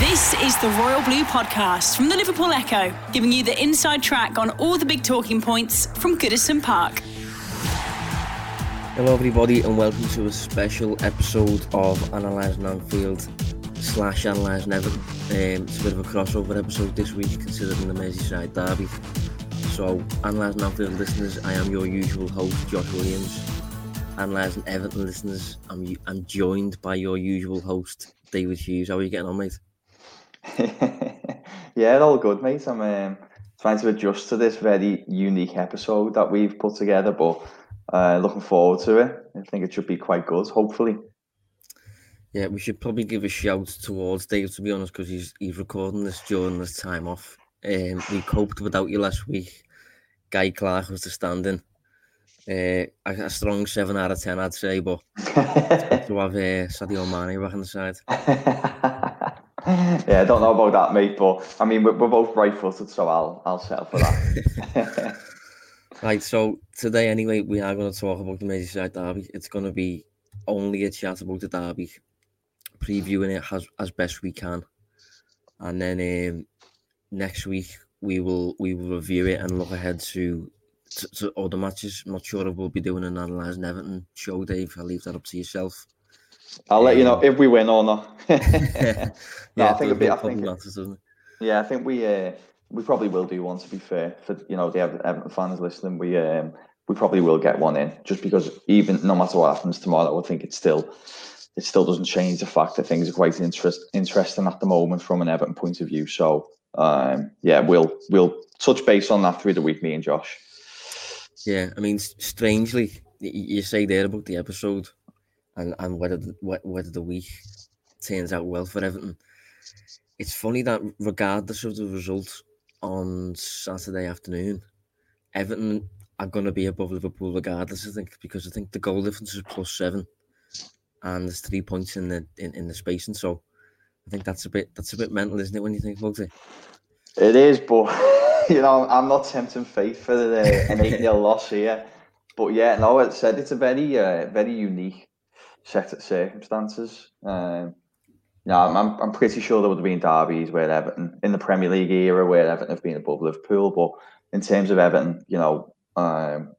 This is the Royal Blue Podcast from the Liverpool Echo, giving you the inside track on all the big talking points from Goodison Park. Hello, everybody, and welcome to a special episode of Analysing Anfield slash Analysing Everton. Um, it's a bit of a crossover episode this week, considering the Merseyside derby. So, Analysing Anfield listeners, I am your usual host, Josh Williams. Analysing Everton listeners, I'm I'm joined by your usual host, David Hughes. How are you getting on, mate? yeah, all good, mate. I'm um, trying to adjust to this very unique episode that we've put together, but uh, looking forward to it. I think it should be quite good, hopefully. Yeah, we should probably give a shout towards Dave, to be honest, because he's he's recording this during this time off. Um, we coped without you last week. Guy Clark was the standing. Uh, a, a strong seven out of ten, I'd say, but to have uh, Sadio Mane back on the side. yeah, I don't know about that, mate, but I mean, we're, we're both right footed, so I'll, I'll settle for that. right, so today, anyway, we are going to talk about the Merseyside Derby. It's going to be only a chat about the Derby, previewing it as, as best we can. And then um, next week, we will we will review it and look ahead to, to, to other matches. I'm not sure if we'll be doing an analysing Everton show, Dave. I'll leave that up to yourself. I'll let you know if we win or not. no, yeah, I think, be, I think it? yeah, I think we uh, we probably will do one. To be fair, for you know the Everton fans listening, we um, we probably will get one in just because even no matter what happens tomorrow, I would think it's still it still doesn't change the fact that things are quite interest, interesting at the moment from an Everton point of view. So um, yeah, we'll we'll touch base on that through the week, me and Josh. Yeah, I mean, strangely, you say there about the episode and, and whether the, whether the week turns out well for Everton. It's funny that regardless of the result on Saturday afternoon, Everton are going to be above Liverpool regardless. I think because I think the goal difference is plus seven, and there's three points in the in, in the spacing. So I think that's a bit that's a bit mental, isn't it? When you think about it. It is, but you know I'm not tempting fate for the, an eight 0 loss here. But yeah, no, it said it's a very uh, very unique set of circumstances. Um, yeah, I'm, I'm pretty sure there would have been derbies where Everton in the Premier League era where Everton have been above Liverpool, but in terms of Everton, you know, um,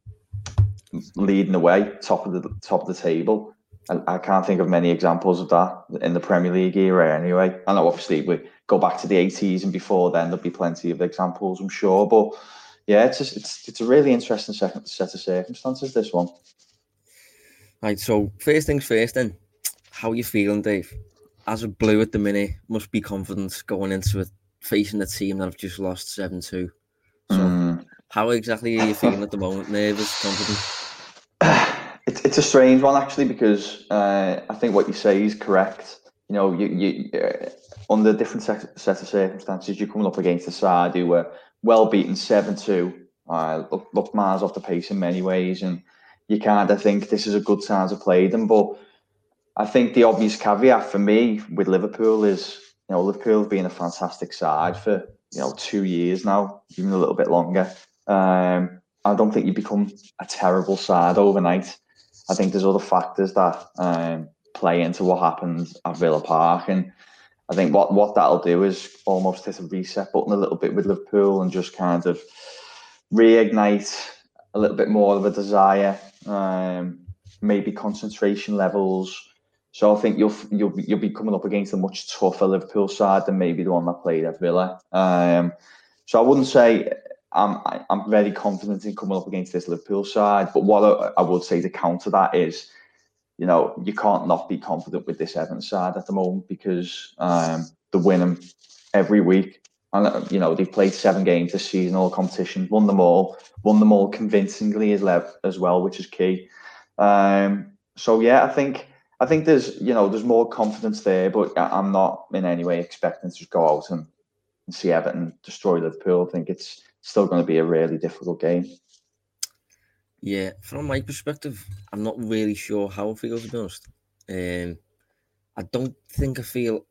leading the way, top of the top of the table, I, I, can't think of many examples of that in the Premier League era. Anyway, I know obviously we go back to the 80s and before then there'll be plenty of examples, I'm sure, but yeah, it's just, it's it's a really interesting set of circumstances. This one. Right, so first things first then, how are you feeling, Dave? As a blue at the minute, must be confident going into it, facing the team that have just lost 7 2. So, mm. how exactly are you feeling at the moment? Nervous, confident? It's, it's a strange one, actually, because uh, I think what you say is correct. You know, you, you uh, under different set, set of circumstances, you're coming up against a side who were well beaten 7 2, uh, look, look miles off the pace in many ways. And you kind of think this is a good time to play them. But I think the obvious caveat for me with Liverpool is, you know, Liverpool have been a fantastic side for, you know, two years now, even a little bit longer. Um, I don't think you become a terrible side overnight. I think there's other factors that um, play into what happens at Villa Park. And I think what, what that'll do is almost hit a reset button a little bit with Liverpool and just kind of reignite a little bit more of a desire um, maybe concentration levels. So I think you'll you'll you'll be coming up against a much tougher Liverpool side than maybe the one that played at Villa. Um, so I wouldn't say I'm I'm very confident in coming up against this Liverpool side. But what I, I would say to counter that is, you know, you can't not be confident with this Everton side at the moment because um, they're winning every week. And you know they've played seven games this season, all competitions, won them all, won them all convincingly as, as well, which is key. Um, so yeah, I think I think there's you know there's more confidence there, but I'm not in any way expecting to go out and, and see Everton destroy Liverpool. I think it's still going to be a really difficult game. Yeah, from my perspective, I'm not really sure how I feel to be honest. Um, I don't think I feel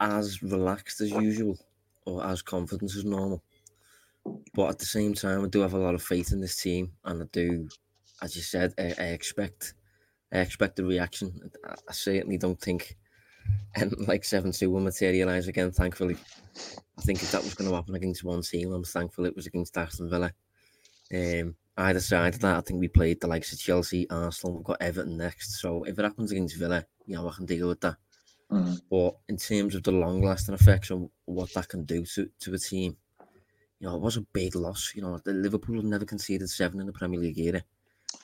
as relaxed as usual or as confident as normal. But at the same time, I do have a lot of faith in this team, and I do, as you said, I, I expect, I expect the reaction. I, I certainly don't think, and like seven two will materialise again. Thankfully, I think if that was going to happen against one team, I'm thankful it was against Aston Villa. Um, either side of that, I think we played the likes of Chelsea, Arsenal. We've got Everton next, so if it happens against Villa, you know, I can deal with that. Mm. But in terms of the long lasting effects of what that can do to, to a team, you know, it was a big loss. You know, the Liverpool never conceded seven in the Premier League era.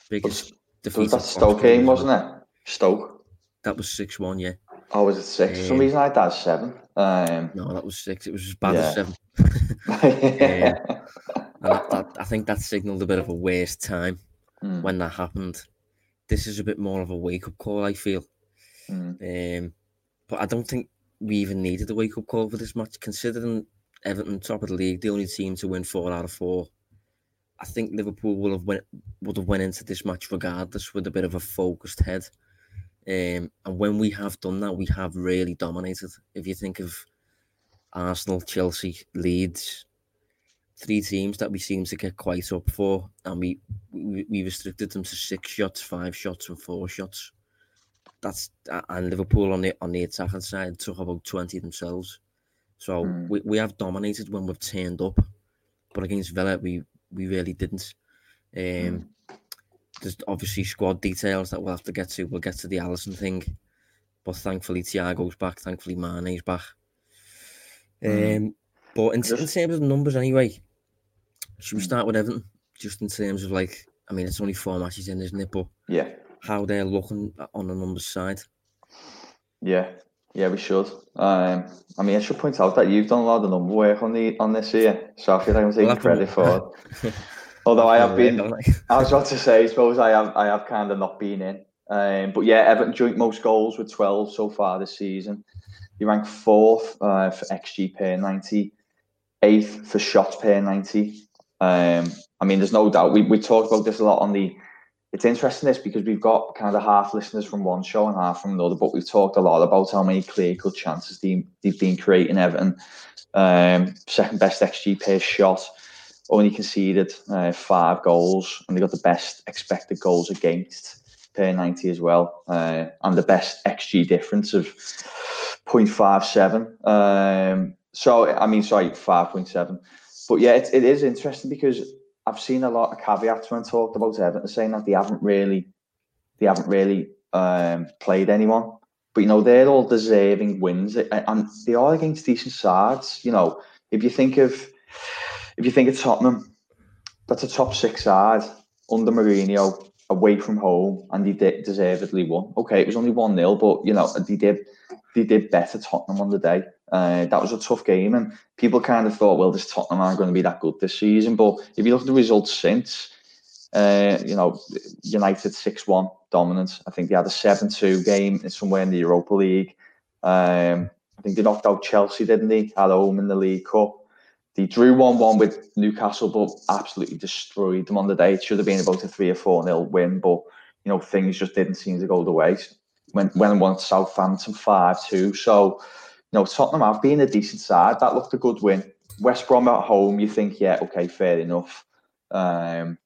Biggest defeat. That Stoke game, wasn't it? Stoke. That was six one, yeah. Oh, was it six? Um, For some reason, I thought seven. Um, no, that was six. It was as bad yeah. as seven. um, that, that, I think that signalled a bit of a waste time mm. when that happened. This is a bit more of a wake up call, I feel. Mm. Um, but I don't think we even needed a wake up call for this match, considering Everton top of the league, the only team to win four out of four. I think Liverpool will have went would have went into this match regardless with a bit of a focused head. Um, and when we have done that, we have really dominated. If you think of Arsenal, Chelsea, Leeds, three teams that we seem to get quite up for, and we we, we restricted them to six shots, five shots, and four shots. That's and Liverpool on the on the attacking side took about twenty themselves. So mm. we, we have dominated when we've turned up, but against Villa we we really didn't. Um, mm. There's obviously squad details that we'll have to get to. We'll get to the Alisson thing, but thankfully Thiago's back. Thankfully Mane's back. Mm. Um, but in, in terms of numbers, anyway, should we hmm. start with Everton? Just in terms of like, I mean, it's only four matches in, isn't it? But yeah, how they're looking on the numbers side. Yeah, yeah, we should. Um, I mean, I should point out that you've done a lot of number work on the on this year, so I feel like I'm taking well, credit for it. Although I have been, I was about to say, I suppose I have, I have kind of not been in. Um, but yeah, Everton joint most goals with 12 so far this season. You rank fourth uh, for XG per 90, eighth for shots per 90. Um, I mean, there's no doubt. We, we talked about this a lot on the it's interesting this because we've got kind of half listeners from one show and half from another, but we've talked a lot about how many clear cut chances they, they've been creating Everton. Um, second best XG per shot, only conceded uh, five goals, and they got the best expected goals against per 90 as well, uh, and the best XG difference of 0.57. Um, so, I mean, sorry, 5.7. But yeah, it, it is interesting because I've seen a lot of caveats when talked about Everton saying that they haven't really, they haven't really um, played anyone. But you know they're all deserving wins, and they are against decent sides. You know, if you think of, if you think of Tottenham, that's a top six side under Mourinho away from home, and he did deservedly won. Okay, it was only one 0 but you know they did they did better Tottenham on the day. Uh, that was a tough game, and people kind of thought, well, this Tottenham aren't going to be that good this season. But if you look at the results since, uh, you know, United 6 1 dominance. I think they had a 7 2 game somewhere in the Europa League. Um, I think they knocked out Chelsea, didn't they, at home in the League Cup. They drew 1 1 with Newcastle, but absolutely destroyed them on the day. It should have been about a 3 or 4 nil win, but, you know, things just didn't seem to go the way. When, when won Southampton 5 2. So, you know, Tottenham have been a decent side. That looked a good win. West Brom at home, you think, yeah, okay, fair enough. Um,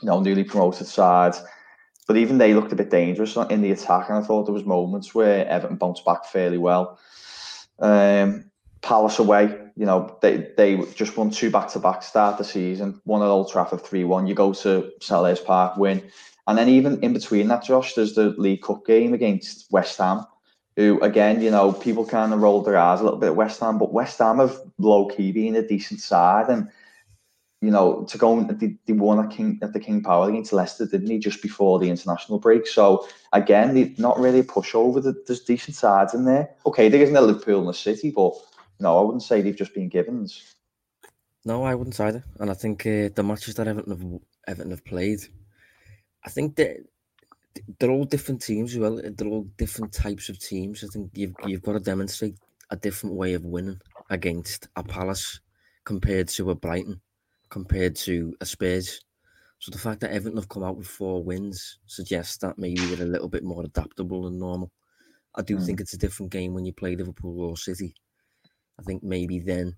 you know, newly promoted side. But even they looked a bit dangerous in the attack, and I thought there was moments where Everton bounced back fairly well. Um, Palace away, you know, they they just won two back to back start the season. One at Old Trafford, three one. You go to Selhurst Park, win, and then even in between that, Josh, there's the League Cup game against West Ham who again, you know, people kind of rolled their eyes a little bit at West Ham, but West Ham have low key been a decent side, and you know, to go they, they won at King at the King Power against Leicester, didn't he, just before the international break? So again, they, not really a pushover. There's decent sides in there. Okay, there isn't a Liverpool in the City, but no, I wouldn't say they've just been givens. No, I wouldn't either. And I think uh, the matches that Everton have, Everton have played, I think that they're all different teams as well. They're all different types of teams. I think you've you've got to demonstrate a different way of winning against a Palace compared to a Brighton, compared to a Spurs. So the fact that Everton have come out with four wins suggests that maybe they're a little bit more adaptable than normal. I do mm. think it's a different game when you play Liverpool or City. I think maybe then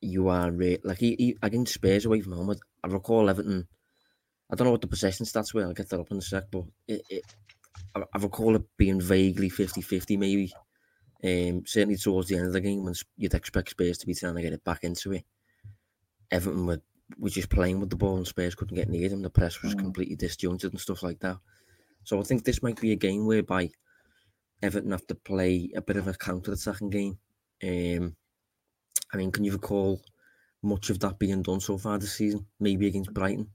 you are re- like he, he, against Spurs away from home. I recall Everton. I don't know what the possession stats were. I'll get that up in a sec, but it, it, I, I recall it being vaguely 50-50 maybe. Um, certainly towards the end of the game when you'd expect Spurs to be trying to get it back into it. Everton were, were just playing with the ball and Spurs couldn't get near them. The press was mm. completely disjointed and stuff like that. So I think this might be a game whereby Everton have to play a bit of a counter-attacking game. Um, I mean, can you recall much of that being done so far this season? Maybe against Brighton.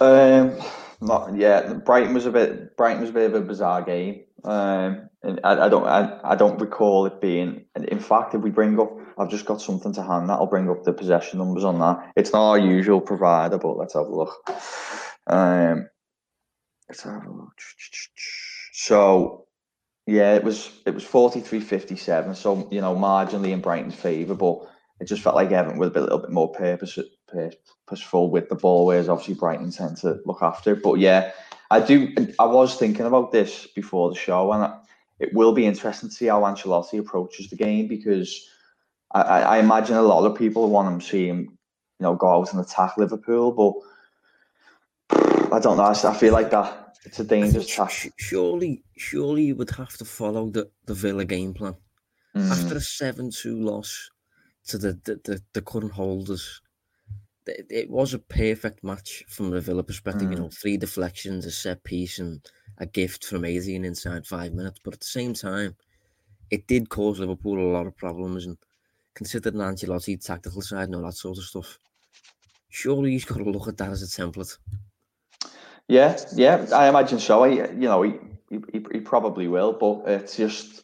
Um, not yeah. Brighton was a bit. Brighton was a bit of a bizarre game. Um, and I, I don't. I, I don't recall it being. In fact, if we bring up, I've just got something to hand. That'll bring up the possession numbers on that. It's not our usual provider, but let's have a look. Um, let's have a look. So yeah, it was it was 43-57, so you know, marginally in Brighton's favour, but it just felt like Everton with a, bit, little bit more purpose, purposeful with the ball, whereas obviously Brighton tend to look after. But yeah, I do. I was thinking about this before the show, and it will be interesting to see how Ancelotti approaches the game because I, I imagine a lot of people want to see him, you know, go out and attack Liverpool, but I don't know. I feel like that it's a dangerous track. Surely, surely you would have to follow the, the Villa game plan. Mm. After a 7 2 loss to the, the, the, the current holders, it, it, was a perfect match from the Villa perspective. Mm. You know, three deflections, a set piece, and a gift from Adrian inside five minutes. But at the same time, it did cause Liverpool a lot of problems. And considering Ancelotti, tactical side, and all that sort of stuff, surely he's got to look at that as a template. Yeah, yeah, I imagine so. I, you know, he, he, he probably will, but it's just,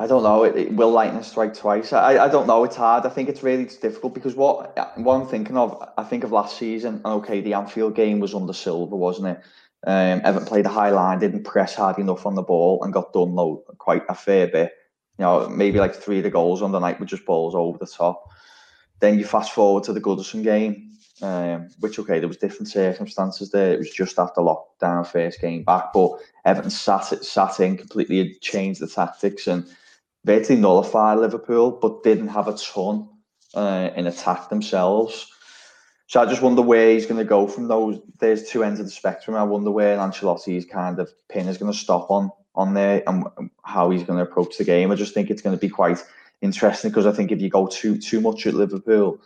I don't know. It, it will lightning strike twice. I, I don't know. It's hard. I think it's really difficult because what what I'm thinking of, I think of last season. And okay, the Anfield game was under Silva, wasn't it? Um, Everton played a high line, didn't press hard enough on the ball, and got done low quite a fair bit. You know, maybe like three of the goals on the night were just balls over the top. Then you fast forward to the Goodison game, um, which okay, there was different circumstances there. It was just after lockdown, first game back, but Everton sat sat in completely, changed the tactics and virtually nullified Liverpool, but didn't have a ton uh, in attack themselves. So I just wonder where he's going to go from those. There's two ends of the spectrum. I wonder where Ancelotti's kind of pin is going to stop on on there and how he's going to approach the game. I just think it's going to be quite interesting because I think if you go too too much at Liverpool,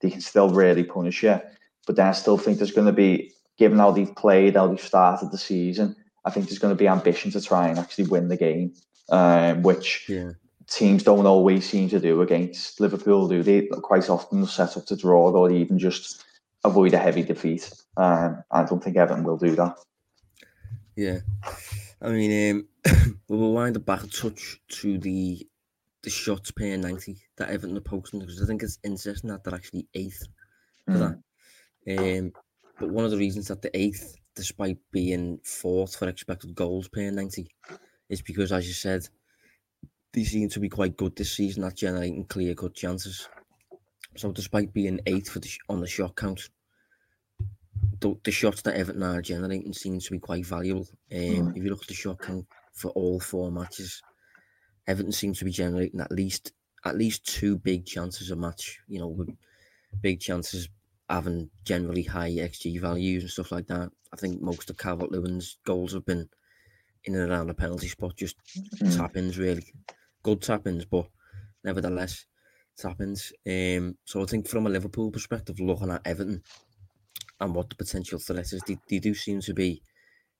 they can still really punish you. But then I still think there's going to be, given how they've played, how they've started the season, I think there's going to be ambition to try and actually win the game, um, which yeah. teams don't always seem to do against Liverpool. Do they quite often set up to draw or even just avoid a heavy defeat? Um, I don't think Everton will do that. Yeah, I mean, um, we'll wind it back a touch to the the shots per 90 that Everton are posting because I think it's interesting that they're actually eighth for mm. that. Um, but one of the reasons that the eighth, despite being fourth for expected goals per 90, is because, as you said, they seem to be quite good this season at generating clear cut chances. So, despite being eighth for the, on the shot count, the, the shots that Everton are generating seem to be quite valuable. Um, mm. If you look at the shot count for all four matches, Everton seems to be generating at least at least two big chances a match. You know, with big chances having generally high xG values and stuff like that. I think most of Calvert Lewin's goals have been in and around the penalty spot, just mm. tap ins, really good tap ins, but nevertheless tap ins. Um, so I think from a Liverpool perspective, looking at Everton and what the potential threat is, they, they do seem to be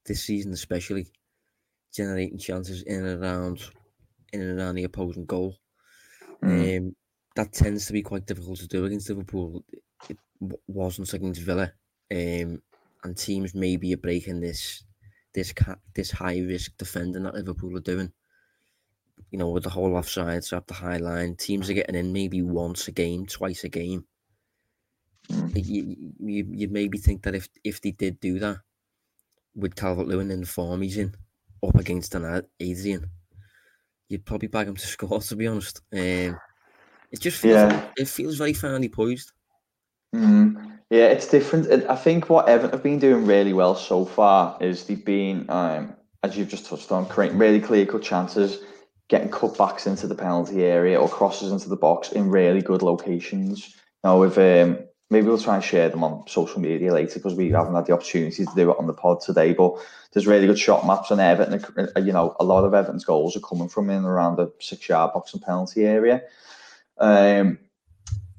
this season, especially generating chances in and around in and around the opposing goal. Mm. Um, that tends to be quite difficult to do against Liverpool. It wasn't against Villa, um, and teams maybe are breaking this this this high risk defending that Liverpool are doing. You know, with the whole offsides up the high line, teams are getting in maybe once a game, twice a game. Mm. You, you, you maybe think that if if they did do that, with Calvert Lewin in the form he's in, up against an Adrian, you'd probably back him to score. To be honest, um, it just feels Yeah. it feels very finely poised. Mm, yeah, it's different. I think what Everton have been doing really well so far is they've been, um, as you've just touched on, creating really clear cut chances, getting cutbacks into the penalty area or crosses into the box in really good locations. Now, with um, maybe we'll try and share them on social media later because we haven't had the opportunity to do it on the pod today. But there's really good shot maps on Everton. uh, You know, a lot of Everton's goals are coming from in around the six yard box and penalty area. Um,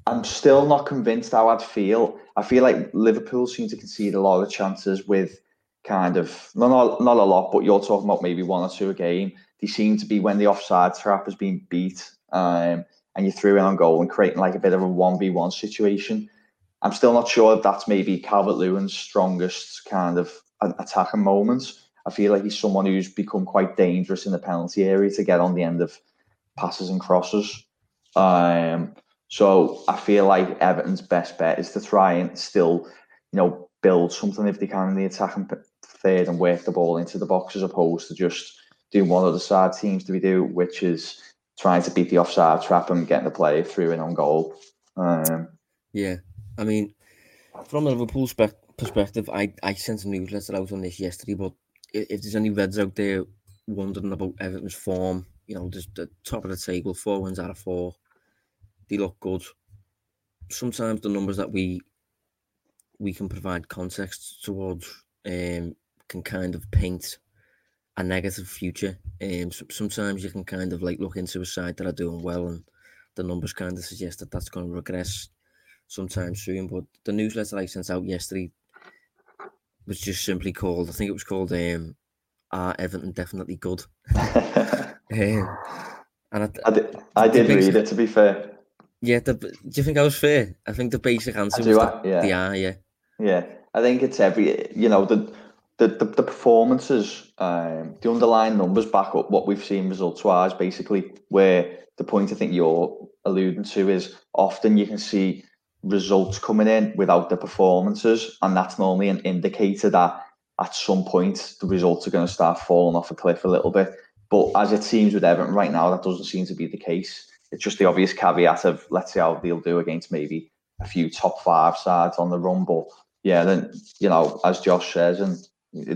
I'm still not convinced how I'd feel. I feel like Liverpool seem to concede a lot of chances with kind of not not, a lot, but you're talking about maybe one or two a game. They seem to be when the offside trap has been beat, um, and you threw in on goal and creating like a bit of a one v one situation. I'm still not sure if that's maybe Calvert Lewin's strongest kind of attacking moments. I feel like he's someone who's become quite dangerous in the penalty area to get on the end of passes and crosses. Um, so I feel like Everton's best bet is to try and still, you know, build something if they can in the attacking third and work the ball into the box as opposed to just doing what other side seems to be doing, which is trying to beat the offside trap and getting the player through in on goal. Um, Yeah, I mean, from a Liverpool spe- perspective, I, I sent a newsletter out on this yesterday, but i- if there's any Reds out there wondering about Everton's form, you know, just the top of the table, four wins out of four, they look good. Sometimes the numbers that we we can provide context towards um, can kind of paint a negative future. Um, so- sometimes you can kind of like look into a side that are doing well, and the numbers kind of suggest that that's going to regress sometime soon. But the newsletter I sent out yesterday was just simply called, I think it was called um, Are Everton Definitely Good? Um, and I, I did, I did read it, to be fair. Yeah, the, do you think I was fair? I think the basic answer was that yeah. they are, yeah. Yeah, I think it's every you know the the the, the performances, um, the underlying numbers back up what we've seen results wise. Basically, where the point I think you're alluding to is often you can see results coming in without the performances, and that's normally an indicator that at some point the results are going to start falling off a cliff a little bit. But as it seems with Everton right now, that doesn't seem to be the case. It's just the obvious caveat of let's see how they'll do against maybe a few top five sides on the run. But yeah, then you know, as Josh says, and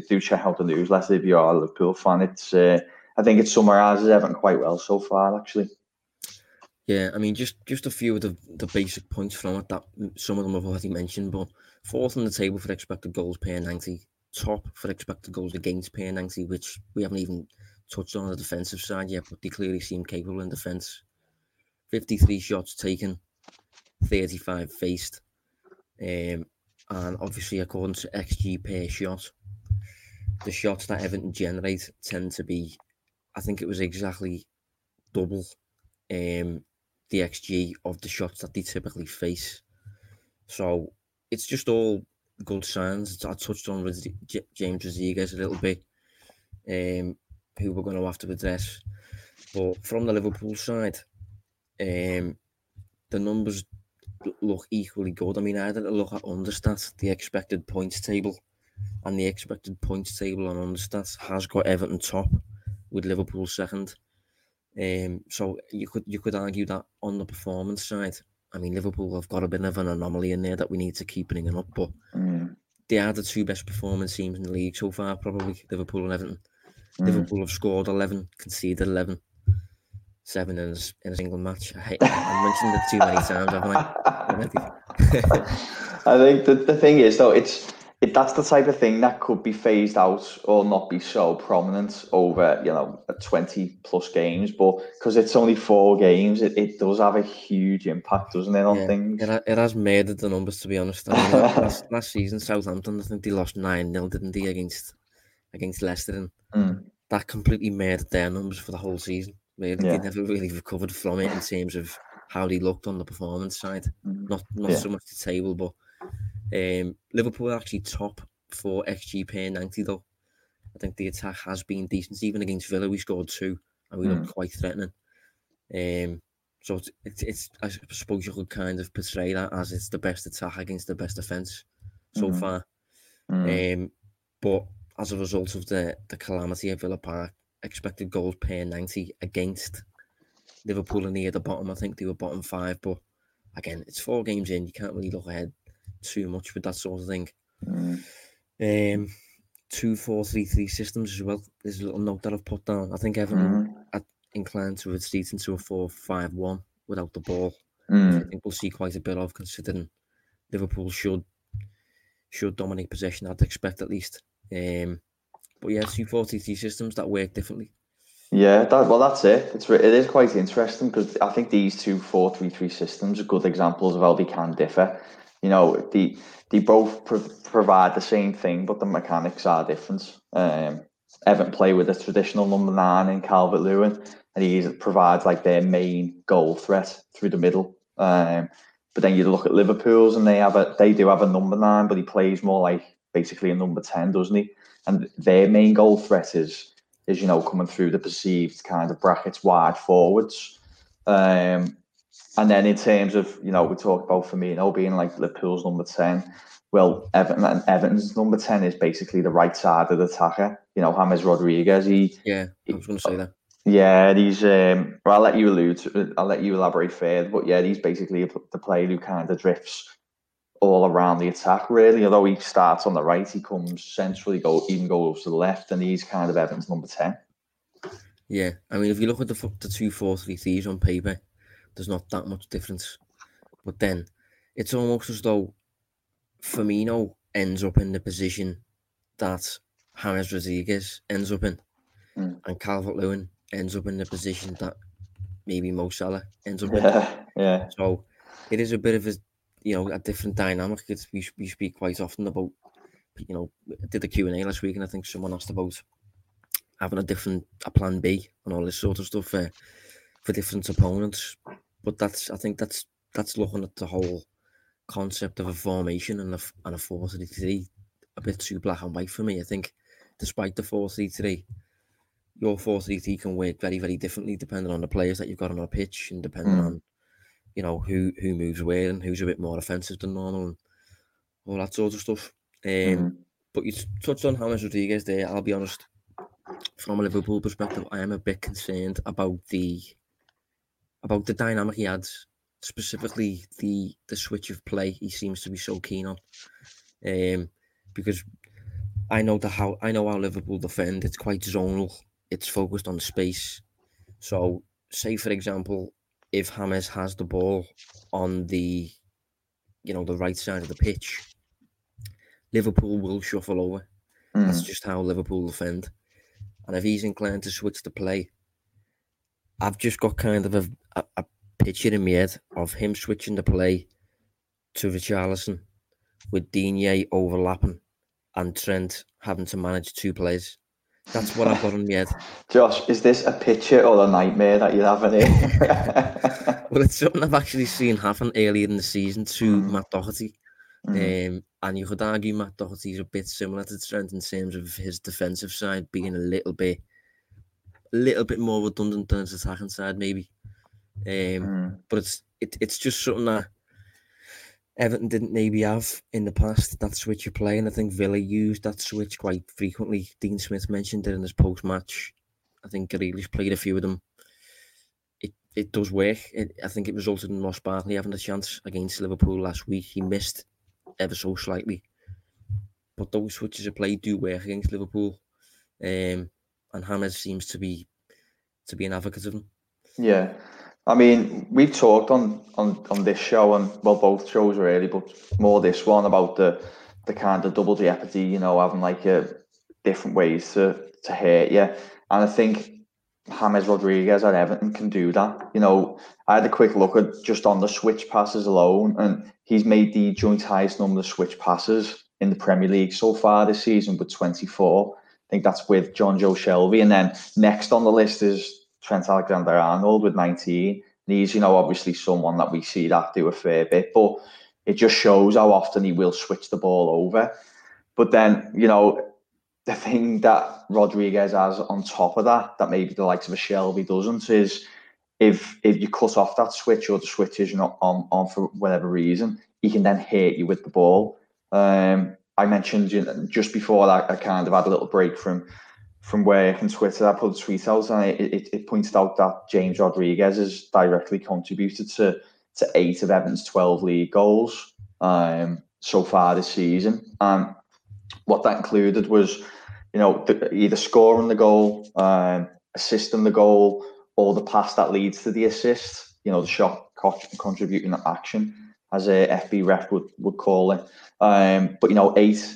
do check out the newsletter if you are a Liverpool fan. It's uh, I think it summarises Everton quite well so far, actually. Yeah, I mean, just just a few of the, the basic points from it that some of them I've already mentioned, but fourth on the table for expected goals per 90, top for expected goals against per 90, which we haven't even touched on the defensive side yet, but they clearly seem capable in defence. 53 shots taken, 35 faced. Um, and obviously, according to XG per shot, the shots that Everton generate tend to be, I think it was exactly double um, the XG of the shots that they typically face. So it's just all good signs. I touched on J- James Rodriguez a little bit, um, who we're going to have to address. But from the Liverpool side, um, the numbers look equally good. I mean, I had a look at Understat, the expected points table, and the expected points table on Understat has got Everton top with Liverpool second. Um, so you could you could argue that on the performance side, I mean Liverpool have got a bit of an anomaly in there that we need to keep bringing up, but Mm, they are the two best performance teams in the league so far, probably Liverpool and Everton. mm. Liverpool have scored eleven, conceded eleven, seven in a, in a single match. I, hate, I mentioned it too many times, haven't I? I think the, the thing is though, it's it, that's the type of thing that could be phased out or not be so prominent over you know twenty plus games, but because it's only four games, it, it does have a huge impact, doesn't it, on Yeah, things? It, it has murdered the numbers, to be honest. I mean, last, last season, Southampton, I think they lost 9 0, didn't they, against against Leicester? And Mm. that completely murdered their numbers for the whole season. Really, Yeah. they never really recovered from it in terms of how they looked on the performance side. Mm. Not not Yeah. so much the table, but um, Liverpool are actually top for XG per 90, though. I think the attack has been decent. Even against Villa, we scored two and we Mm. looked quite threatening. Um, so it's, it's, it's, I suppose you could kind of portray that as it's the best attack against the best defence so Mhm. far. Mm. Um, but as a result of the the calamity at Villa Park, expected goals per ninety against Liverpool are near the bottom. I think they were bottom five, but again, it's four games in. You can't really look ahead too much with that sort of thing. Mm. Um, two four three three systems as well. There's a little note that I've put down. I think Everton mm. are inclined to retreat into a four five one without the ball. Mm. I think we'll see quite a bit of considering Liverpool should should dominate possession. I'd expect at least. Um, but yeah, two four three systems that work differently. Yeah, that, well, that's it. It's it is quite interesting because I think these two four three three systems are good examples of how they can differ. You know, the they both pro- provide the same thing, but the mechanics are different. Um, Everton play with a traditional number nine in Calvert Lewin, and he provides like their main goal threat through the middle. Um, but then you look at Liverpool's, and they have a they do have a number nine, but he plays more like basically a number ten, doesn't he? And their main goal threat is is you know coming through the perceived kind of brackets wide forwards. Um, and then in terms of you know we talk about Firmino being like Liverpool's number ten. Well, Everton and Everton's number ten is basically the right side of the attacker. You know, James Rodriguez. He yeah, I was going to say that. Yeah, he's. Um, well, I'll let you allude. To, I'll let you elaborate further. But yeah, he's basically the player who kind of drifts all around the attack, really. Although he starts on the right, he comes centrally, go even goes to the left, and he's kind of Evans number ten. Yeah, I mean, if you look at the the two four three threes on paper, there's not that much difference. But then, it's almost as though Firmino ends up in the position that James Rodriguez ends up in, mm. and Calvert Lewin ends up in the position that maybe Mo Salah ends up yeah, in. Yeah. So it is a bit of a you know a different dynamic. It's, we we speak quite often about you know I did the Q and A last week, and I think someone asked about having a different a plan B and all this sort of stuff for for different opponents. But that's I think that's that's looking at the whole concept of a formation and a and a four three three a bit too black and white for me. I think despite the four three three, your four three three can work very very differently depending on the players that you've got on a pitch and depending mm. on you know who who moves where and who's a bit more offensive than normal and all that sort of stuff. Um, mm. But you touched on James Rodriguez there. I'll be honest, from a Liverpool perspective, I am a bit concerned about the about the dynamic he adds, specifically the the switch of play. He seems to be so keen on, um, because I know the how I know how Liverpool defend. It's quite zonal. It's focused on space. So, say for example, if James has the ball on the, you know, the right side of the pitch, Liverpool will shuffle over. Mm. That's just how Liverpool defend. And if he's inclined to switch the play, I've just got kind of a, a, a picture in my head of him switching the play to Richarlison with Digne overlapping and Trent having to manage two players. That's what I've got in my head. Josh, is this a picture or a nightmare that you're having here? well, it's something I've actually seen happen earlier in the season to mm. Matt Doherty. Mm. Um, and you could argue Matt Doherty's a bit similar to Trent in terms of his defensive side being a little bit, a little bit more redundant than his attacking side, maybe. Um, mm. But it's it, it's just something that Everton didn't maybe have in the past that switch of play, and I think Villa used that switch quite frequently. Dean Smith mentioned it in his post match. I think Grealish played a few of them. It it does work. It, I think it resulted in Ross Barkley having a chance against Liverpool last week. He missed ever so slightly, but those switches of play do work against Liverpool. Um, and James seems to be to be an advocate of them. Yeah, I mean, we've talked on, on, on this show and well, both shows really, but more this one about the the kind of double jeopardy, you know, having like a different ways to to hurt you. And I think James Rodriguez at Everton can do that. You know, I had a quick look at just on the switch passes alone, and he's made the joint highest number of switch passes in the Premier League so far this season with 24. I think that's with Jonjo Shelvey. And then next on the list is Trent Alexander Arnold with 19. And he's, you know, obviously someone that we see that do a fair bit, but it just shows how often he will switch the ball over. But then, you know, the thing that Rodriguez has on top of that, that maybe the likes of a Shelvey doesn't, is if if you cut off that switch or the switch is not on, on for whatever reason, he can then hit you with the ball. Um, I mentioned you know, just before that, I kind of had a little break from from work and Twitter. I put a tweet out and it, it, it pointed out that James Rodriguez has directly contributed to to eight of Everton's twelve league goals um, so far this season. And what that included was, you know, the, either scoring the goal, um, assisting the goal, or the pass that leads to the assist. You know, the shot contributing action, as a FBref would, would call it. Um, but you know, eight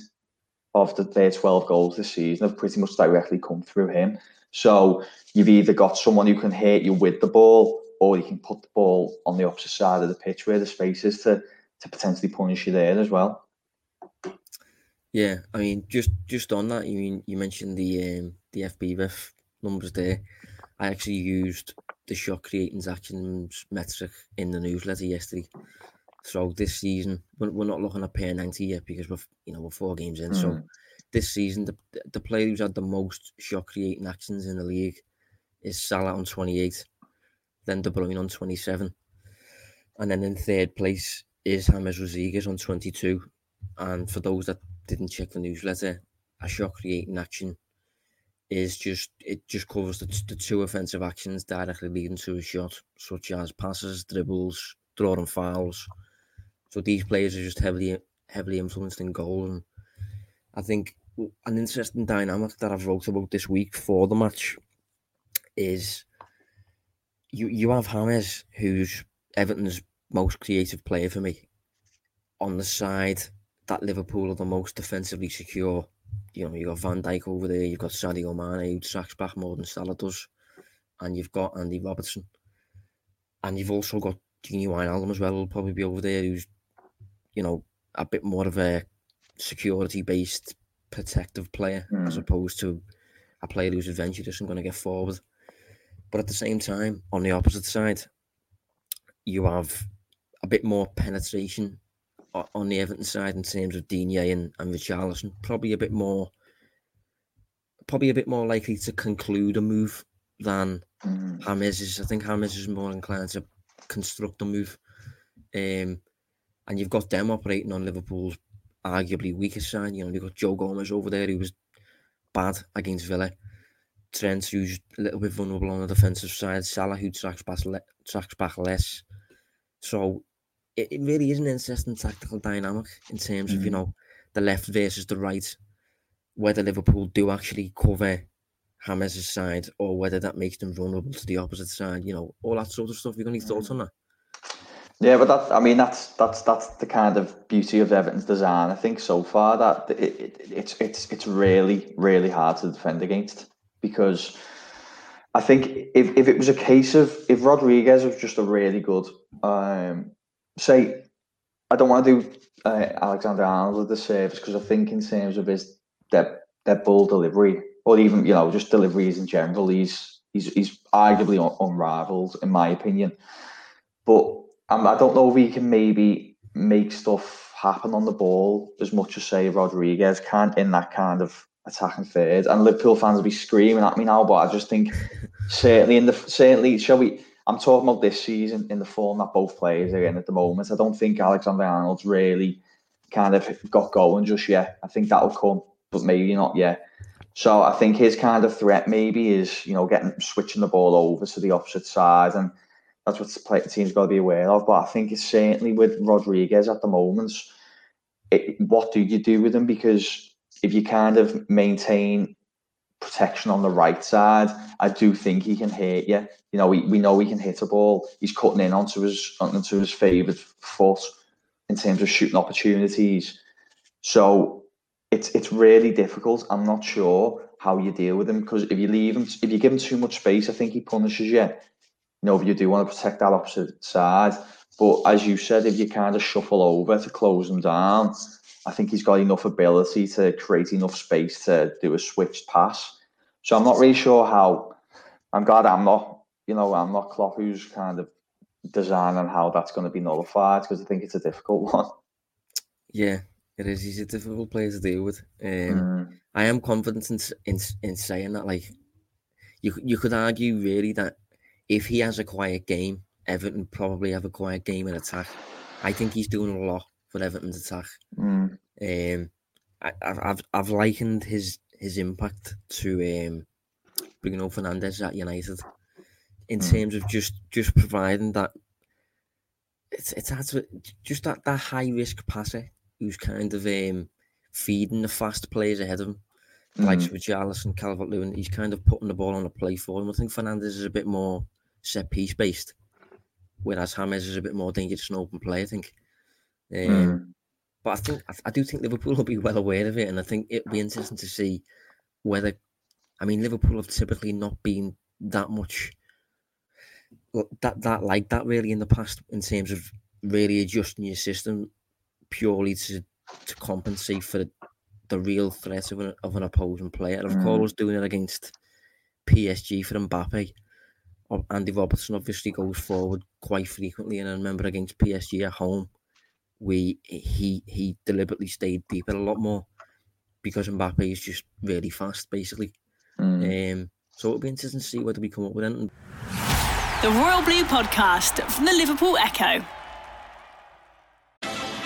of the, their 12 goals this season have pretty much directly come through him. So you've either got someone who can hit you with the ball, or you can put the ball on the opposite side of the pitch where the space is to to potentially punish you there as well. Yeah, I mean, just just on that, you mean you mentioned the um, the FBref numbers there. I actually used the shot creating actions metric in the newsletter yesterday. So this season, we're, we're not looking at per ninety yet because we're you know we're four games in. Mm. So this season, the the player who's had the most shot creating actions in the league is Salah on twenty eight, then De Bruyne on twenty seven, and then in third place is James Rodriguez on twenty two. And for those that didn't check the newsletter, a shot creating action is just it just covers the, the two offensive actions directly leading to a shot, such as passes, dribbles, drawing fouls. So these players are just heavily heavily influenced in goal, and I think an interesting dynamic that I've wrote about this week for the match is you you have Hammers, who's Everton's most creative player for me, on the side that Liverpool are the most defensively secure. You know, you got Van Dijk over there, you've got Sadio Mane who tracks back more than Salah does, and you've got Andy Robertson, and you've also got Gini Wijnaldum as well. Will probably be over there, who's you know a bit more of a security-based protective player mm. as opposed to a player who's adventurous and going to get forward. But at the same time, on the opposite side, you have a bit more penetration on the Everton side in terms of Digne and, and Richarlison, probably a bit more, probably a bit more likely to conclude a move than mm. James is. I think James is more inclined to construct a move. Um, and you've got them operating on Liverpool's arguably weakest side. You know, you've got Joe Gomez over there who was bad against Villa. Trent, who's a little bit vulnerable on the defensive side. Salah, who tracks back, le- tracks back less. So it, it really is an interesting tactical dynamic in terms mm of you mm-hmm. know the left versus the right. Whether Liverpool do actually cover James' side or whether that makes them vulnerable to the opposite side. You know, all that sort of stuff. You got any thoughts on that? Yeah, but that I mean that's that's that's the kind of beauty of Everton's design. I think so far that it, it, it's it's it's really really hard to defend against because I think if, if it was a case of if Rodriguez was just a really good um, say, I don't want to do uh, Alexander Arnold the service because I think in terms of his dead dead ball delivery, or even you know just deliveries in general, he's he's he's arguably un- unrivaled in my opinion. But um, I don't know if he can maybe make stuff happen on the ball as much as say Rodriguez can in that kind of attacking third. And Liverpool fans will be screaming at me now, but I just think certainly in the certainly shall we I'm talking about this season in the form that both players are in at the moment. I don't think Alexander Arnold's really kind of got going just yet. I think that'll come, but maybe not yet. So I think his kind of threat maybe is, you know, getting switching the ball over to the opposite side, and that's what the team's got to be aware of. But I think it's certainly with Rodriguez at the moment. It, what do you do with him? Because if you kind of maintain protection on the right side, I do think he can hit you. You know, we, we know he can hit a ball. He's cutting in onto his onto his favoured foot in terms of shooting opportunities. So it's it's really difficult. I'm not sure how you deal with him because if you leave him, if you give him too much space, I think he punishes you. You know, if you do want to protect that opposite side. But as you said, if you kind of shuffle over to close him down, I think he's got enough ability to create enough space to do a switched pass. So I'm not really sure how. I'm glad I'm not, you know, I'm not Klopp who's kind of designing how that's going to be nullified because I think it's a difficult one. Yeah, it is. He's a difficult player to deal with. Um, mm. I am confident in, in in saying that. Like, you you could argue really that if he has a quiet game, Everton probably have a quiet game in attack. I think he's doing a lot for Everton's attack. Mm. Um, I, I've I've likened his his impact to um, Bruno Fernandes at United in mm. terms of just just providing that it's it's just that that high risk passer who's kind of um, feeding the fast players ahead of him, mm. like and Calvert Lewin. He's kind of putting the ball on a play for him. I think Fernandes is a bit more set piece based, whereas James is a bit more dangerous and open play. I think. Um, mm. But I think I, do think Liverpool will be well aware of it, and I think it'll be interesting to see whether. I mean, Liverpool have typically not been that much that that like that really in the past in terms of really adjusting your system purely to to compensate for the, the real threat of an, of an opposing player. And of mm. course, doing it against PSG for Mbappe. Andy Robertson obviously goes forward quite frequently, and I remember against PSG at home, we he he deliberately stayed deeper a lot more because Mbappe is just really fast, basically. Mm. Um, so it'll be interesting to see whether we come up with anything. The Royal Blue Podcast from the Liverpool Echo.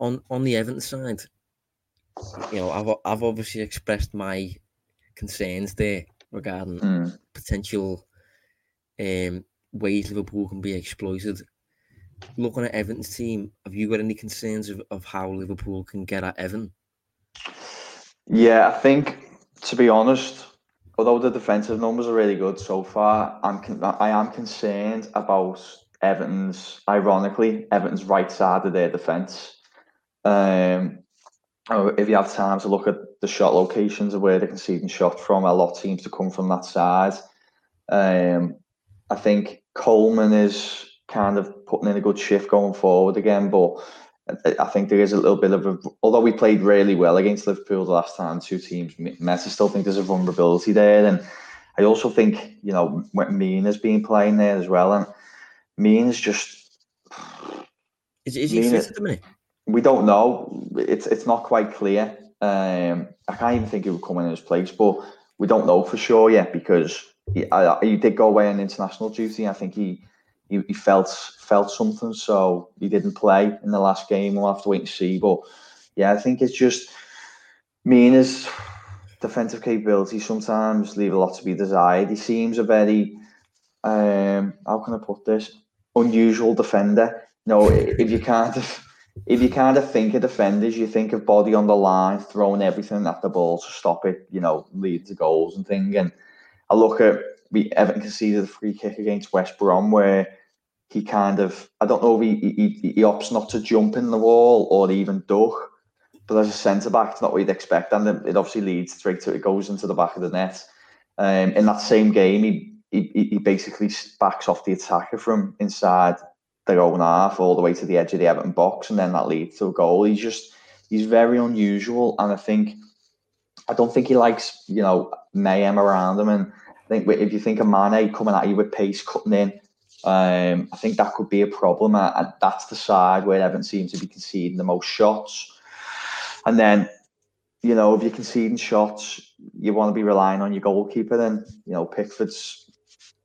on on the Everton side, you know, I've I've obviously expressed my concerns there regarding mm. potential um, ways Liverpool can be exploited. Looking at Everton's team, have you got any concerns of, of how Liverpool can get at Everton? Yeah, I think to be honest, although the defensive numbers are really good so far, I'm I am concerned about Everton's. Ironically, Everton's right side of their defence. Um, oh, if you have time to look at the shot locations of where they're conceding shot from, a lot seems to come from that side. Um, I think Coleman is kind of putting in a good shift going forward again, but I think there is a little bit of a. Although we played really well against Liverpool the last time, two teams met, I still think there's a vulnerability there, and I also think you know Mina's been playing there as well, and Mina's just. Is, is he fit at the minute? We don't know. It's it's not quite clear. Um, I can't even think he would come in his place, but we don't know for sure yet because he, I, he did go away on international duty. I think he, he, he felt felt something, so he didn't play in the last game. We'll have to wait and see. But yeah, I think it's just his defensive capabilities sometimes leave a lot to be desired. He seems a very um, how can I put this unusual defender. You know, if you of if you kind of think of defenders, you think of body on the line, throwing everything at the ball to stop it, you know, lead to goals and thing. And I look at we Everton conceded a free kick against West Brom where he kind of I don't know if he he, he opts not to jump in the wall or even duck, but as a centre back, it's not what you'd expect, and it obviously leads straight to it goes into the back of the net. Um, in that same game, he, he he basically backs off the attacker from inside their own half all the way to the edge of the Everton box, and then that leads to a goal. He's just he's very unusual, and I think I don't think he likes you know mayhem around him. And I think if you think of Mane coming at you with pace, cutting in, um, I think that could be a problem. And that's the side where Everton seems to be conceding the most shots. And then, you know, if you're conceding shots, you want to be relying on your goalkeeper. Then, you know, Pickford's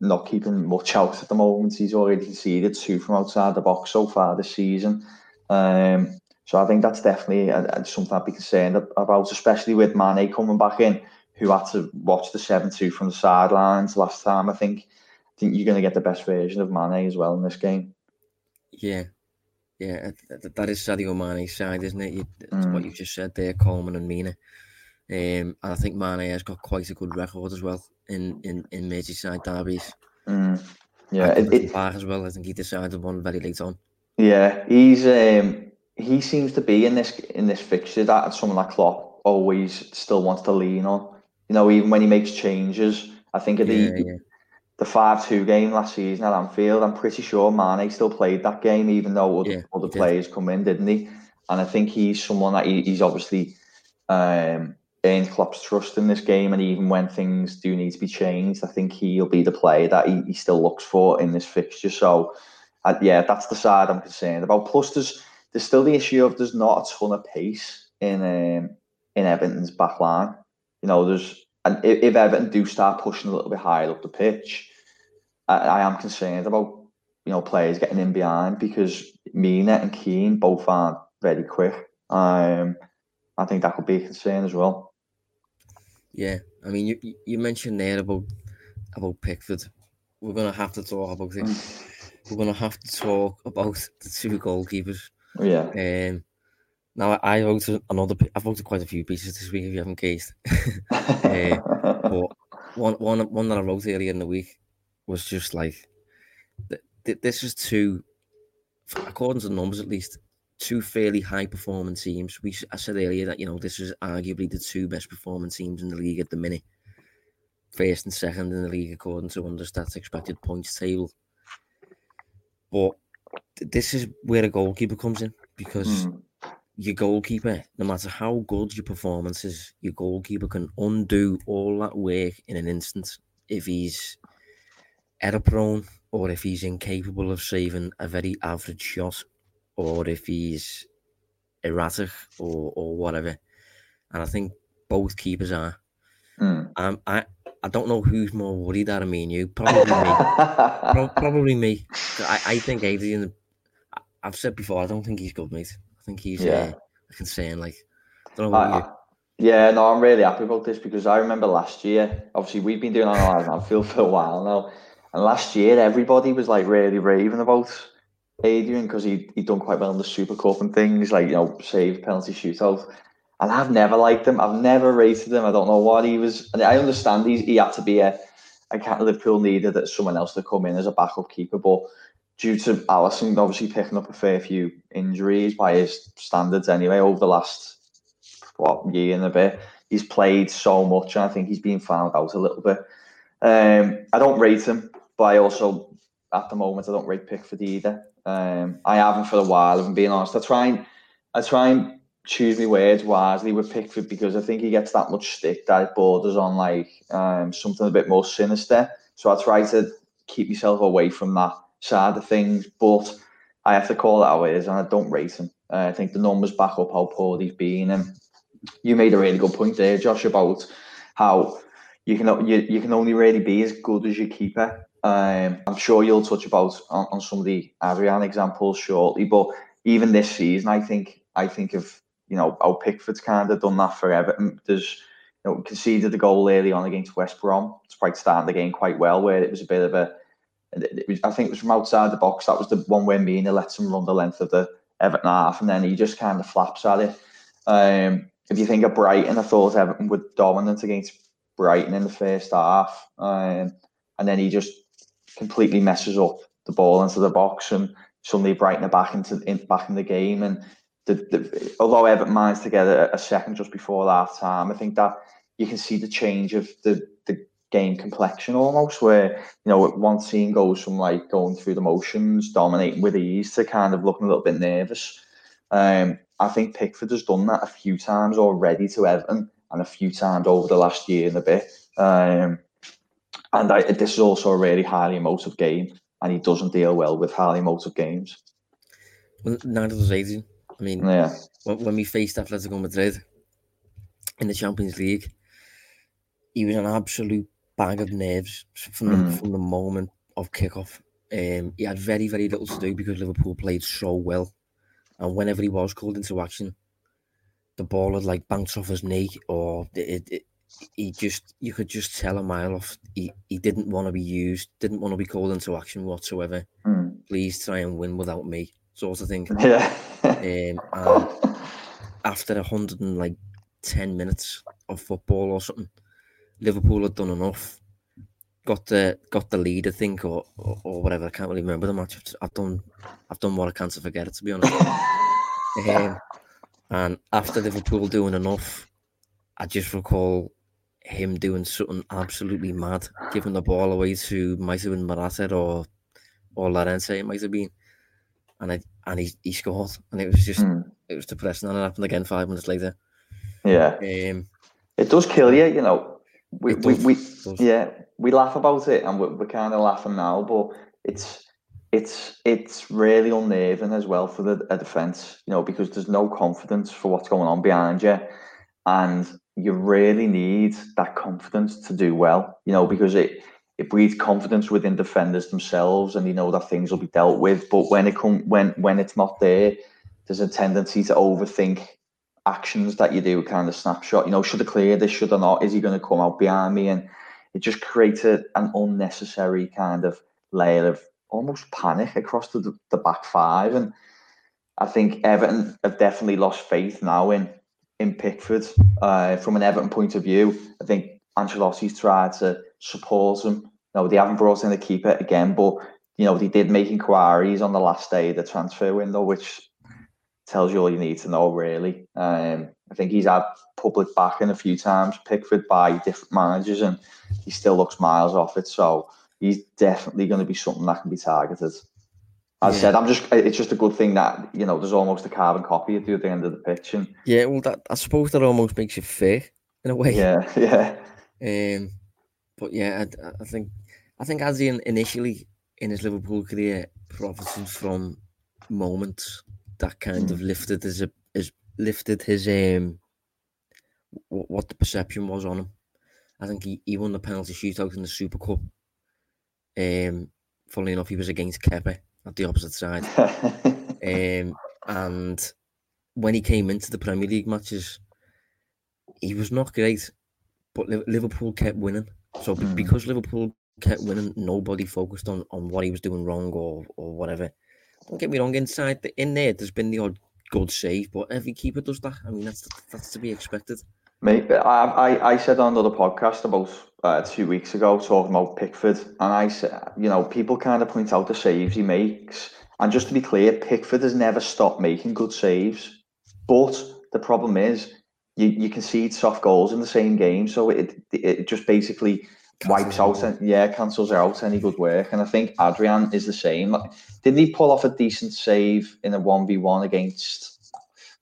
not keeping much out at the moment. He's already conceded two from outside the box so far this season. Um, so I think that's definitely something I'd be concerned about, especially with Mane coming back in, who had to watch the 7-2 from the sidelines last time. I think I think you're going to get the best version of Mane as well in this game. Yeah, yeah, that is Sadio Mane's side, isn't it? That's mm. what you just said there, Coleman and Mina. Um, and I think Mane has got quite a good record as well in in in Merseyside derbies. Mm. Yeah, it, it, as well. I think he decided one very late on. Yeah, he's um, he seems to be in this in this fixture that someone like Klopp always still wants to lean on. You know, even when he makes changes, I think at the yeah, yeah. the five two game last season at Anfield, I'm pretty sure Mane still played that game, even though other, yeah, other players come in, didn't he? And I think he's someone that he, he's obviously um, earned Klopp's trust in this game, and even when things do need to be changed, I think he'll be the player that he, he still looks for in this fixture. So, uh, yeah, that's the side I'm concerned about. Plus, there's there's still the issue of there's not a ton of pace in um, in Everton's back line. You know, there's and if, if Everton do start pushing a little bit higher up the pitch, I, I am concerned about you know players getting in behind because Mina and Keane both aren't very quick. Um, I think that could be a concern as well. Yeah, I mean, you you mentioned there about about Pickford. We're gonna have to talk about it. We're gonna have to talk about the two goalkeepers. Yeah. Um, now I wrote another. I've wrote quite a few pieces this week. If you haven't guessed, uh, but one one one that I wrote earlier in the week was just like this is two, according to the numbers at least, two fairly high performing teams. We I said earlier that you know this is arguably the two best performing teams in the league at the minute, first and second in the league according to Understats expected points table. But this is where a goalkeeper comes in because mm. your goalkeeper, no matter how good your performance is, your goalkeeper can undo all that work in an instant if he's error prone or if he's incapable of saving a very average shot or if he's erratic or, or whatever. And I think both keepers are. Mm. Um, I I don't know who's more worried out of me and you. Probably me. probably me. I, I think Adrian. I've said before. I don't think he's good, mate. I think he's yeah. uh, a concern. Like, I don't know I, you. Yeah, no, I'm really happy about this because I remember last year. Obviously, we've been doing online. I feel for a while now, and last year everybody was like really raving about Adrian because he he done quite well in the Super Cup and things like you know save penalty shootout. And I've never liked him. I've never rated him. I don't know what he was. And I understand he he had to be a a cat Liverpool needed that someone else to come in as a backup keeper, but due to Alisson obviously picking up a fair few injuries by his standards anyway over the last what year and a bit, he's played so much, and I think he's been found out a little bit. Um, I don't rate him, but I also at the moment I don't rate Pickford either. Um, I haven't for a while. If I'm being honest, I try and I try and choose my words wisely with Pickford because I think he gets that much stick that it borders on like um, something a bit more sinister. So I try to keep myself away from that side of things. But I have to call it how it is, and I don't rate him. Uh, I think the numbers back up how poor he's been. And you made a really good point there, Josh, about how you can you, you can only really be as good as your keeper. Um, I'm sure you'll touch about on, on some of the Adrian examples shortly, but even this season, I think I think of you know how Pickford's kind of done that for Everton. There's you know conceded the goal early on against West Brom, despite starting the game quite well, where it was a bit of a was, I think it was from outside the box. That was the one where Mina lets him run the length of the Everton half, and then he just kind of flaps at it. Um, if you think of Brighton, I thought Everton were dominant against Brighton in the first half, um, and then he just completely messes up the ball into the box and suddenly Brighton are back into in, back in the game. And the, the, although Everton managed to get a, a second just before that time, I think that you can see the change of the the game complexion almost, where you know one team goes from like going through the motions, dominating with ease, to kind of looking a little bit nervous. Um, I think Pickford has done that a few times already to Everton, and a few times over the last year and a bit. Um, and I, this is also a really highly emotive game, and he doesn't deal well with highly emotive games. Well, neither does Adrian. I mean, yeah. when, when we faced Atletico Madrid in the Champions League, he was an absolute bag of nerves from the, mm. from the moment of kickoff. Um, he had very, very little to do because Liverpool played so well. And whenever he was called into action, the ball had like bounced off his knee or it, it, he just you could just tell a mile off he, he didn't want to be used, didn't want to be called into action whatsoever. Mm. Please try and win without me, sort of thing. Yeah. um, after a hundred and like ten minutes of football or something, Liverpool had done enough. Got the got the lead, I think, or, or, or whatever. I can't really remember the match. I've done I've done what I can to forget it, to be honest. um, and after Liverpool doing enough, I just recall him doing something absolutely mad, giving the ball away to might have been Morata or or Llorente it might have been, and I and he, he scored, and it was just mm. it was depressing, and it happened again five minutes later. Yeah. Um, it does kill you, you know. We, we, does, we does. yeah, we laugh about it and we're, we're kind of laughing now, but it's it's it's really unnerving as well for the defense, you know, because there's no confidence for what's going on behind you, and you really need that confidence to do well, you know, mm. because it it breeds confidence within defenders themselves, and you know that things will be dealt with. But when it come when when it's not there, there's a tendency to overthink actions that you do kind of snapshot. You know, should I clear this? Should I not? Is he going to come out behind me? And it just creates a, an unnecessary kind of layer of almost panic across the, the back five. And I think Everton have definitely lost faith now in in Pickford. Uh, from an Everton point of view, I think Ancelotti's tried to support him. No, they haven't brought in a keeper again, but you know they did make inquiries on the last day of the transfer window, which tells you all you need to know, really. Um, I think he's had public backing a few times, Pickford, by different managers, and he still looks miles off it. So he's definitely going to be something that can be targeted. As I Yeah. said, I'm just it's just a good thing that, you know, there's almost a carbon copy at the other end of the pitch. And yeah, well, that I suppose that almost makes you fair in a way. yeah, yeah. Um, but yeah, I, I think I think Adrian initially in his Liverpool career profited from moments that kind of lifted his his lifted his um what, what the perception was on him. I think he, he won the penalty shootout in the Super Cup. Um, funnily enough, he was against Kepa at the opposite side. Um, and when he came into the Premier League matches, he was not great, but Liverpool kept winning. So be- Mm. because Liverpool kept winning, nobody focused on, on what he was doing wrong or or whatever. Don't get me wrong, inside the, in there, there's been the odd good save, but every keeper does that. I mean, that's that's to be expected. Mate, I, I, I said on another podcast about uh, two weeks ago talking about Pickford, and I said, you know, people kind of point out the saves he makes, and just to be clear, Pickford has never stopped making good saves, but the problem is you you concede soft goals in the same game, so it it just basically wipes Cancels out out. and yeah cancels out any good work, and I think Adrian is the same. Like, didn't he pull off a decent save in a one v one against?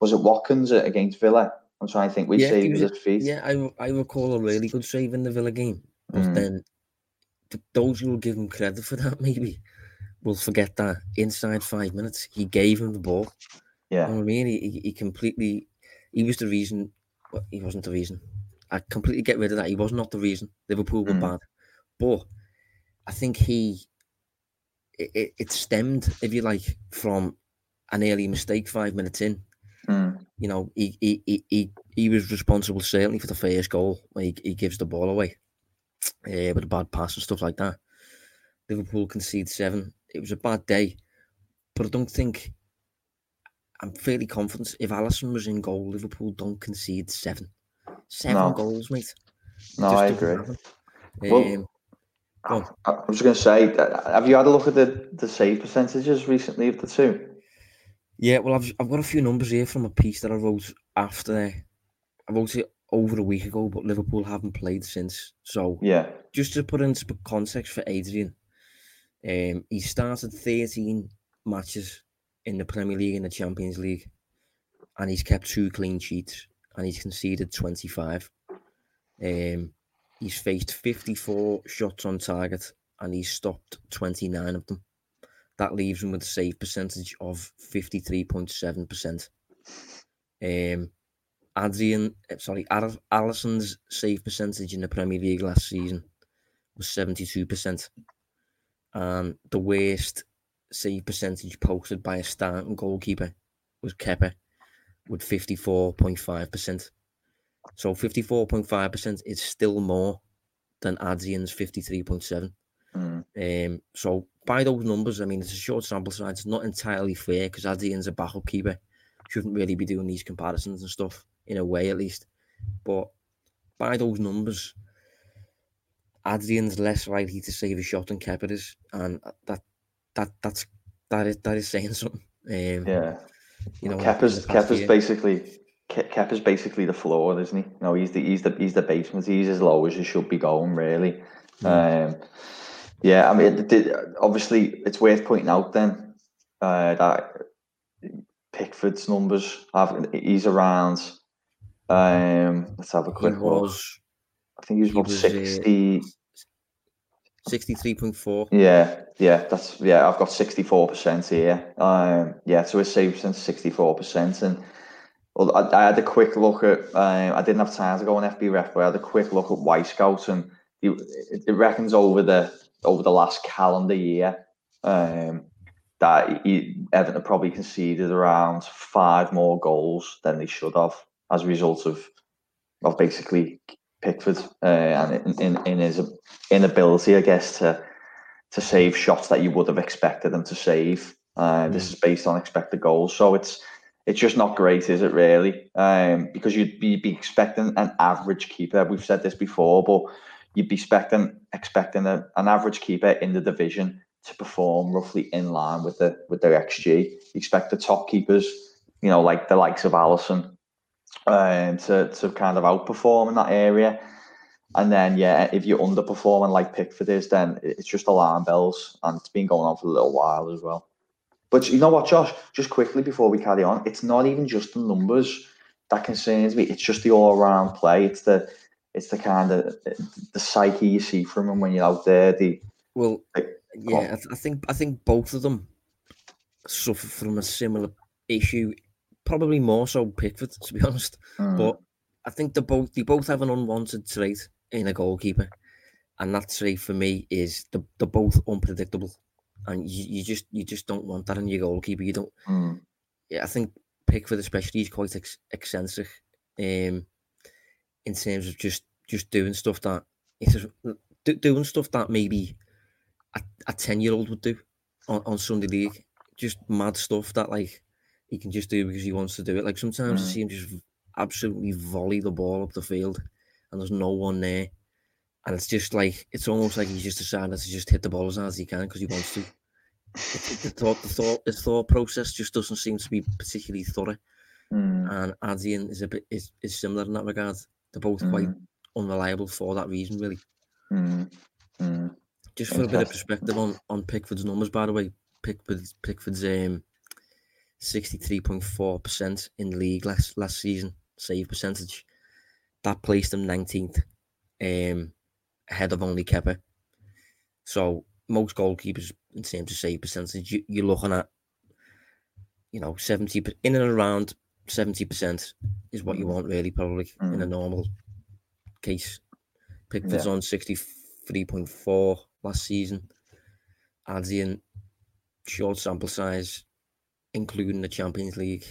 Was it Watkins against Villa? I'm trying to think which Yeah, save was was- his feet. Yeah, I I recall a really good save in the Villa game, but Mm. then th- those who will give him credit for that maybe will forget that inside five minutes he gave him the ball. Yeah. You know I mean? He, he, he completely, he was the reason. Well, he wasn't the reason. I completely get rid of that. He was not the reason. Liverpool were Mm. bad, but I think he, it, it, it stemmed, if you like, from an early mistake five minutes in. Mm. You know, he he, he, he, he was responsible certainly for the first goal he, he gives the ball away uh, with a bad pass and stuff like that. Liverpool concede seven. It was a bad day, but I don't think I'm fairly confident if Alisson was in goal, Liverpool don't concede seven. Seven No. goals, mate. No, I agree. Well, Um. I I was going to say, uh, have you had a look at the, the save percentages recently of the two? Yeah, well, I've I've got a few numbers here from a piece that I wrote after. I wrote it over a week ago, but Liverpool haven't played since. So Yeah. just to put into context for Adrian, um, he started 13 matches in the Premier League and the Champions League, and he's kept two clean sheets, and he's conceded 25. Um, he's faced 54 shots on target, and he's stopped 29 of them. That leaves him with a save percentage of 53.7%. Um, Adrian, eh, sorry, Al- Alisson's save percentage in the Premier League last season was 72%. And the worst save percentage posted by a starting goalkeeper was Kepa with 54.5%. So 54.5% is still more than Adrian's 53.7. Mm. Um, so by those numbers, I mean it's a short sample size. It's not entirely fair because Adrian's a backup keeper. Shouldn't really be doing these comparisons and stuff in a way, at least. But by those numbers, Adrian's less likely to save a shot than Kepa is, and that that that's that is that is saying something. Um, Yeah. you know, Kepa's, Kepa's year. basically Ke- Kepa's basically the floor, isn't he? No, he's the he's the he's the basement. He's as low as he should be going, really. Um, yeah, I mean, it, did- obviously, it's worth pointing out then uh, that Pickford's numbers have he's around Um, let's have a quick look. I think he was he about was, uh, 63.4. Yeah, yeah, that's yeah. I've got sixty four percent here. Um, yeah, so his save percent sixty four percent, and well, I, I had a quick look at. Um, I didn't have time to go on FBref, but I had a quick look at Wyscout, and he, it reckons over the over the last calendar year, um, that he, Everton probably conceded around five more goals than they should have as a result of of basically Pickford uh, and in, in, in his inability, I guess, to to save shots that you would have expected him to save. Uh, This is based on expected goals, so it's it's just not great, is it really? Um, because you'd be, be expecting an average keeper. We've said this before, but you'd be expecting expecting a, an average keeper in the division to perform roughly in line with the with their XG. You expect the top keepers, you know, like the likes of Alisson, um, to to kind of outperform in that area. And then, yeah, if you're underperforming like Pickford is, then it's just alarm bells, and it's been going on for a little while as well. But you know what, Josh? Just quickly before we carry on, it's not even just the numbers that concerns me. It's just the all-around play. It's the it's the kind of the psyche you see from him when you're out there. The Well, Like, yeah, I, th- I think I think both of them suffer from a similar issue. Probably more so Pickford, to be honest. mm, But I think they both they both have an unwanted trait in a goalkeeper, and that trait for me is the they're both unpredictable, and you, you just you just don't want that in your goalkeeper. You don't. mm, Yeah, I think Pickford especially is quite ex- eccentric, um, in terms of just just doing stuff that it's do, doing stuff that maybe a, a ten year old would do on, on Sunday League. Just mad stuff that like he can just do because he wants to do it. Like sometimes I Mm. see him just absolutely volley the ball up the field, and there's no one there, and it's just like it's almost like he's just decided to just hit the ball as hard as he can because he wants to. The thought, the thought, the thought process just doesn't seem to be particularly thorough mm, and Adrian is a bit is, is similar in that regard. They're both quite mm, unreliable for that reason, really. mm, mm. Just for a bit of perspective on, on Pickford's numbers, by the way, Pickford's Pickford's um sixty three point four percent in the league last last season save percentage. That placed him nineteenth, um, ahead of only Kepa. So most goalkeepers in terms of save percentage, you, you're looking at, you know, seventy in and around seventy percent is what you Mm. want really, probably in a Mm. normal case. Pickford's Yeah. on sixty three point four last season. Adrian, short sample size, including the Champions League,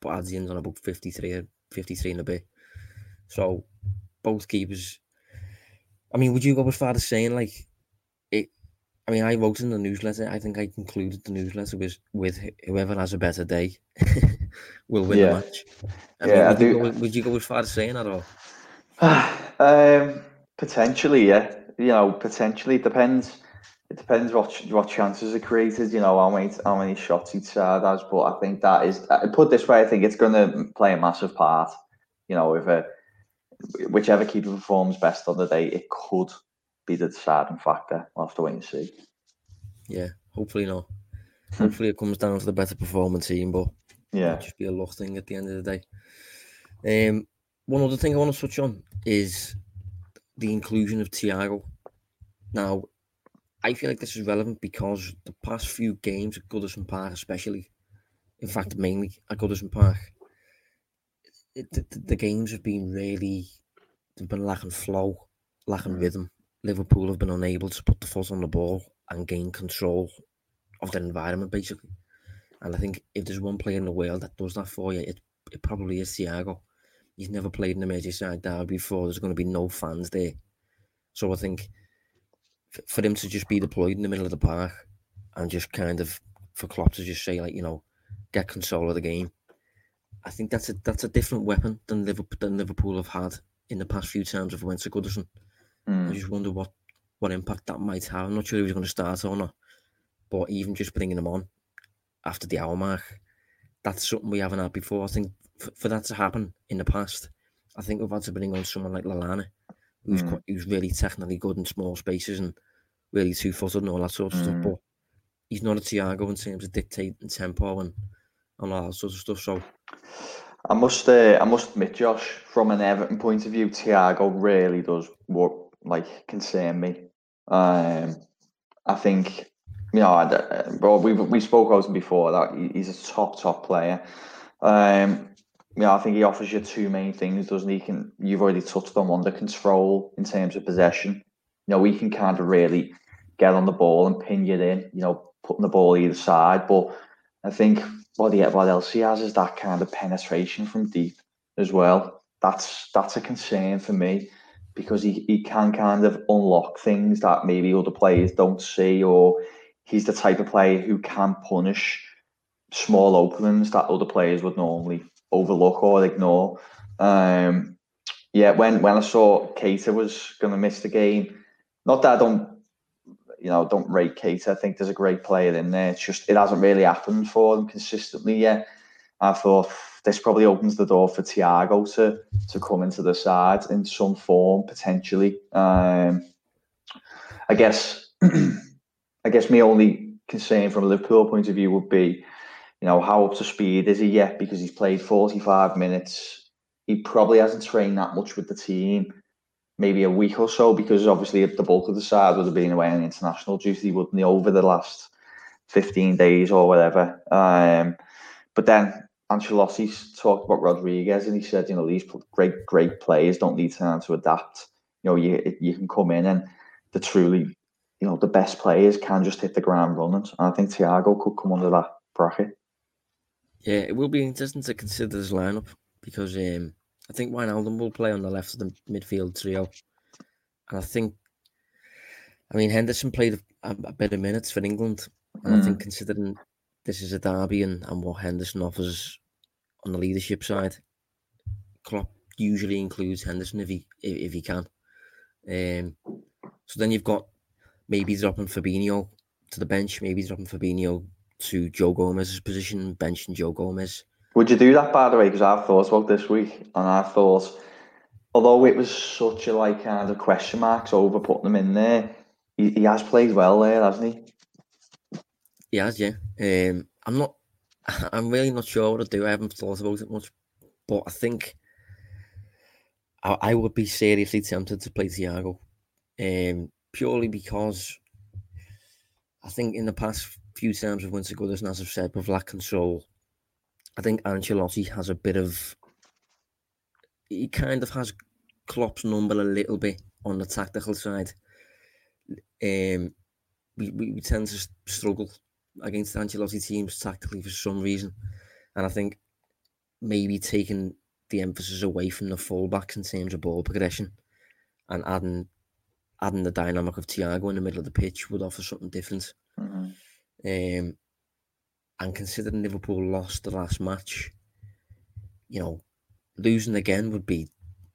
but Adrian's on about 53, or 53 and a bit. So both keepers. I mean, would you go as far as saying like it? I mean, I wrote in the newsletter. I think I concluded the newsletter with with whoever has a better day will win Yeah. the match. I Yeah, I mean, would, you do- go, would you go as far as saying that or? um, potentially, yeah. You know, potentially it depends. It depends what what chances are created. You know, how many how many shots each side has. But I think that is uh, put this way. I think it's going to play a massive part. You know, if a whichever keeper performs best on the day, it could be the deciding factor. We'll have to wait and see. Yeah, hopefully not. Hmm. Hopefully it comes down to the better performing team, but Yeah. It'll just be a luck thing at the end of the day. Um, one other thing I want to touch on is the inclusion of Thiago. Now, I feel like this is relevant because the past few games at Goodison Park, especially, in fact, mainly at Goodison Park, it, the, the- the games have been really, they've been lacking flow, lacking Mm. rhythm. Liverpool have been unable to put the foot on the ball and gain control of their environment, basically. And I think if there's one player in the world that does that for you, it, it probably is Thiago. He's never played in the Merseyside derby before. There's going to be no fans there. So I think for him to just be deployed in the middle of the park and just kind of for Klopp to just say like you know get control of the game, I think that's a that's a different weapon than Liverpool than Liverpool have had in the past few times if we went to Goodison. I Mm. just wonder what what impact that might have. I'm not sure if he's going to start or not, but even just bringing him on after the hour mark, that's something we haven't had before. I think for, for that to happen in the past, I think we've had to bring on someone like Lallana, who's Mm. quite, who's really technically good in small spaces and really two footed and all that sort of stuff. Mm. But he's not a Thiago in terms of dictating and tempo and and all that sort of stuff. So I must, uh, I must admit, Josh, from an Everton point of view, Thiago really does what like concern me. Um, I think you know, well, we we spoke about him before that he's a top top player. Um, yeah, I think he offers you two main things, doesn't he? Can you've already touched on one, the control in terms of possession. You know, he can kind of really get on the ball and pin you in. You know, putting the ball either side. But I think what he what else he has is that kind of penetration from deep as well. That's that's a concern for me because he, he can kind of unlock things that maybe other players don't see, or he's the type of player who can punish small openings that other players would normally overlook or ignore. Um, yeah, when when I saw Keita was going to miss the game, not that I don't, you know, don't rate Keita. I think there's a great player in there. It's just it hasn't really happened for them consistently yet. I thought this probably opens the door for Thiago to to come into the side in some form potentially. Um, I guess I guess my only concern from a Liverpool point of view would be you know, how up to speed is he yet? Because he's played 45 minutes. He probably hasn't trained that much with the team, maybe a week or so, because obviously the bulk of the side would have been away on international duty, wouldn't he, over the last 15 days or whatever. Um, but then Ancelotti's talked about Rodriguez and he said, you know, these great, great players don't need time to adapt. You know, you you can come in and the truly, you know, the best players can just hit the ground running. And I think Thiago could come under that bracket. Yeah, it will be interesting to consider this lineup because um, I think Wijnaldum will play on the left of the midfield trio, and I think, I mean, Henderson played a, a bit of minutes for England, and mm. I think mm. considering this is a derby and, and what Henderson offers on the leadership side, Klopp usually includes Henderson if he if, if he can. Um, so then you've got maybe dropping Fabinho to the bench, maybe dropping Fabinho to Joe Gomez's position, benching Joe Gomez. Would you do that, by the way? Because I've thought about this week, and I thought, although it was such a like kind of question marks over putting him in there, he, he has played well there, hasn't he? He has, yeah. Um, I'm not. I'm really not sure what to do. I haven't thought about it much, but I think I, I would be seriously tempted to play Thiago, um, purely because I think in the past few times with Winter Goodison, as I've said, with lack control, I think Ancelotti has a bit of. He kind of has Klopp's number a little bit on the tactical side. Um, we, we, we tend to struggle against Ancelotti teams tactically for some reason, and I think maybe taking the emphasis away from the fullbacks in terms of ball progression and adding adding the dynamic of Thiago in the middle of the pitch would offer something different. Mm-hmm. Um, and considering Liverpool lost the last match, you know, losing again would be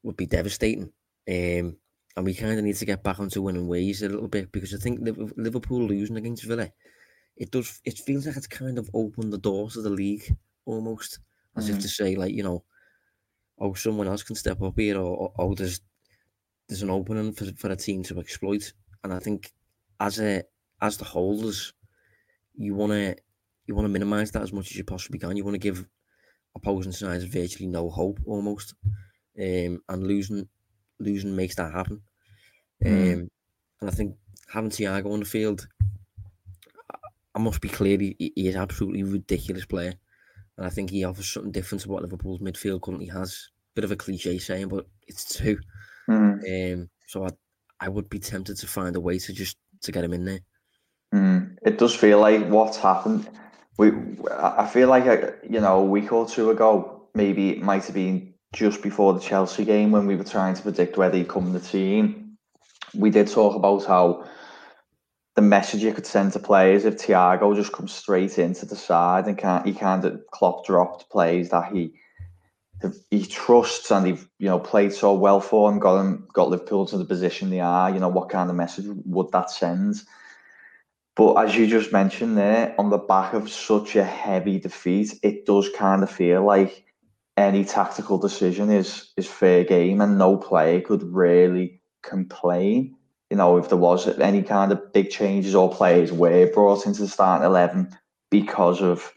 would be devastating. Um, and we kind of need to get back onto winning ways a little bit because I think Liverpool losing against Villa, it does it feels like it's kind of opened the doors of the league almost, as mm-hmm. if to say like you know, oh someone else can step up here, or, or oh there's there's an opening for for a team to exploit. And I think as a as the holders you want to you want to minimize that as much as you possibly can. You want to give opposing sides virtually no hope almost, um, and losing losing makes that happen. Mm. Um, and I think having Thiago on the field, I must be clear, he, he is absolutely ridiculous player, and I think he offers something different to what Liverpool's midfield currently has. Bit of a cliche saying, but it's true. Mm. Um, so I I would be tempted to find a way to just to get him in there. Mm, it does feel like what's happened. We, I feel like a, you know a week or two ago, maybe it might have been just before the Chelsea game when we were trying to predict whether he'd come in the team. We did talk about how the message you could send to players if Thiago just comes straight into the side and can't he kind of Klopp dropped plays that he he trusts and he you know played so well for him, got him got Liverpool to the position they are. You know what kind of message would that send? But as you just mentioned there, on the back of such a heavy defeat, it does kind of feel like any tactical decision is is fair game, and no player could really complain. You know, if there was any kind of big changes or players were brought into the starting eleven because of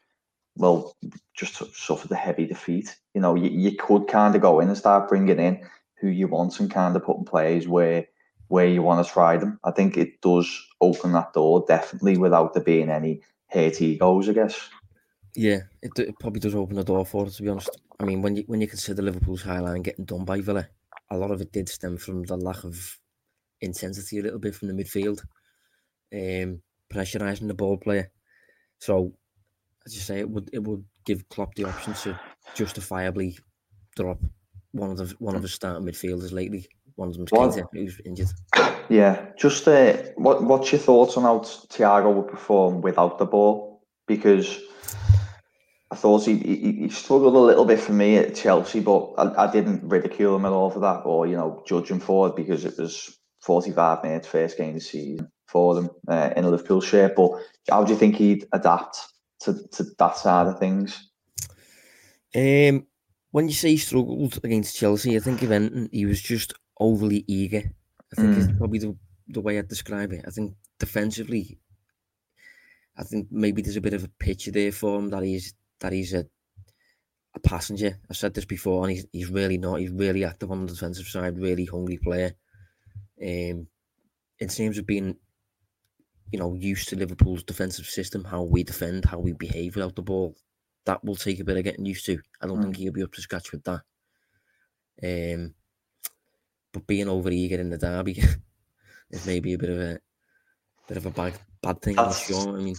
well, just suffered a heavy defeat. You know, you, you could kind of go in and start bringing in who you want and kind of putting players where where you want to try them. I think it does open that door definitely without there being any hate egos, I guess. Yeah, it, it probably does open the door for it. To be honest, I mean, when you when you consider Liverpool's high line getting done by Villa, a lot of it did stem from the lack of intensity a little bit from the midfield, um, pressurising the ball player. So, as you say, it would it would give Klopp the option to justifiably drop one of the one of his starting midfielders lately. One of them's who's injured. Yeah, just uh, what what's your thoughts on how Thiago would perform without the ball? Because I thought he, he, he struggled a little bit for me at Chelsea, but I, I didn't ridicule him at all for that, or you know judge him for it because it was 45 minutes first game of the season for them uh, in a Liverpool shirt. But how do you think he'd adapt to, to that side of things? Um, when you say he struggled against Chelsea, I think if anything, he was just overly eager. I think mm. probably the, the way I'd describe it. I think defensively, I think maybe there's a bit of a picture there for him that he's that he's a a passenger. I've said this before, and he's he's really not. He's really active on the defensive side, really hungry player. Um, in terms of being, you know, used to Liverpool's defensive system, how we defend, how we behave without the ball, that will take a bit of getting used to. I don't mm. think he'll be up to scratch with that. Um, but being over eager in the derby is maybe a bit of a bit of a bad bad thing. I'm sure. I mean,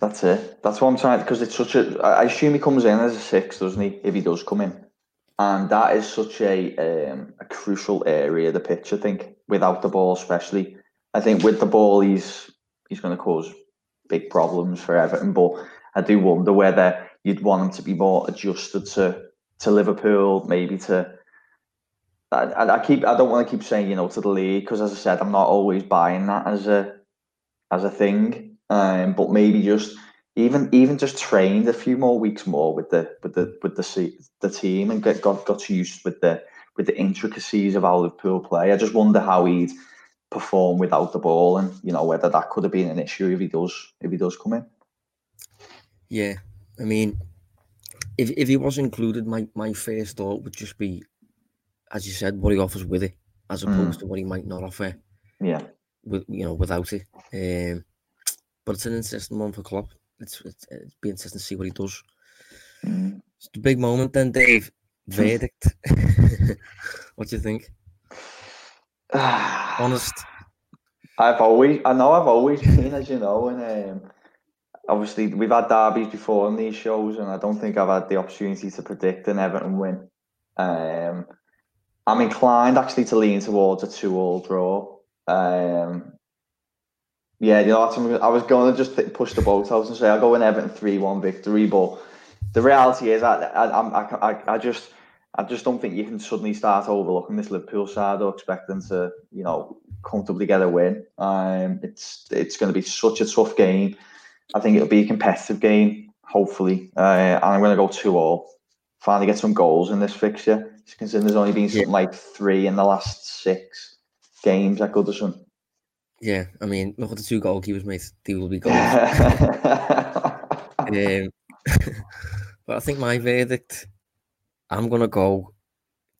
that's it. That's what I'm trying because it's such a. I assume he comes in as a six, doesn't he? If he does come in, and that is such a um, a crucial area of the pitch. I think without the ball, especially, I think with the ball, he's he's going to cause big problems for Everton. But I do wonder whether you'd want him to be more adjusted to to Liverpool, maybe to. I, I keep. I don't want to keep saying you know to the league because, as I said, I'm not always buying that as a as a thing um, but maybe just even even just trained a few more weeks more with the with the with the the team and get got got used with the with the intricacies of how Liverpool play. I just wonder how he'd perform without the ball, and you know whether that could have been an issue if he does if he does come in. Yeah, I mean, if if he was included, my my first thought would just be, as you said, what he offers with it, as opposed mm. to what he might not offer. Yeah, with you know without it. Um, but it's an interesting one for Klopp. It's, it's, it's be interesting to see what he does. Mm. It's the big moment then, Dave. Verdict. what do you think? Honest. I've always, I know I've always been, as you know, and um, obviously we've had derbies before on these shows, and I don't think I've had the opportunity to predict an Everton win. Um, I'm inclined actually to lean towards a two-all draw. Um, yeah, you know, I was going to just push the boat out and say I'll go in Everton three one victory, but the reality is I, I, I, I just I just don't think you can suddenly start overlooking this Liverpool side or expect them to you know comfortably get a win. Um, it's it's going to be such a tough game. I think it'll be a competitive game, hopefully, uh, and I'm going to go two all. Finally, get some goals in this fixture. Considering there's only been something yeah. like three in the last six games at Goodison. Yeah, I mean, look at the two goalkeepers, mate. They will be goals. um, but I think my verdict, I'm gonna go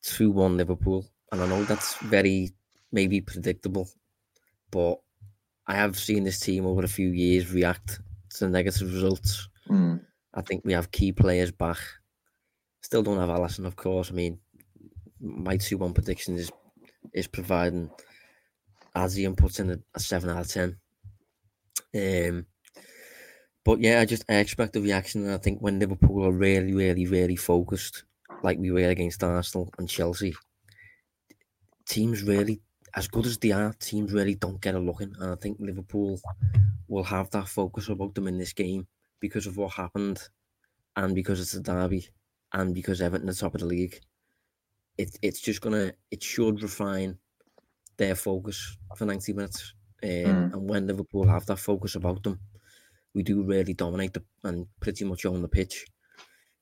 two one Liverpool, and I know that's very maybe predictable, but I have seen this team over a few years react to negative results. Mm. I think we have key players back. Still don't have Alisson, of course. I mean, my two one prediction is is providing Adrian puts in a, a seven out of ten. Um, but yeah, I just I expect the reaction. And I think when Liverpool are really, really, really focused, like we were against Arsenal and Chelsea, teams really, as good as they are, teams really don't get a look in. And I think Liverpool will have that focus about them in this game because of what happened, and because it's a derby, and because Everton are top of the league. It, it's just gonna it should refine their focus for 90 minutes. Mm. And when Liverpool have that focus about them, we do really dominate the, and pretty much own the pitch.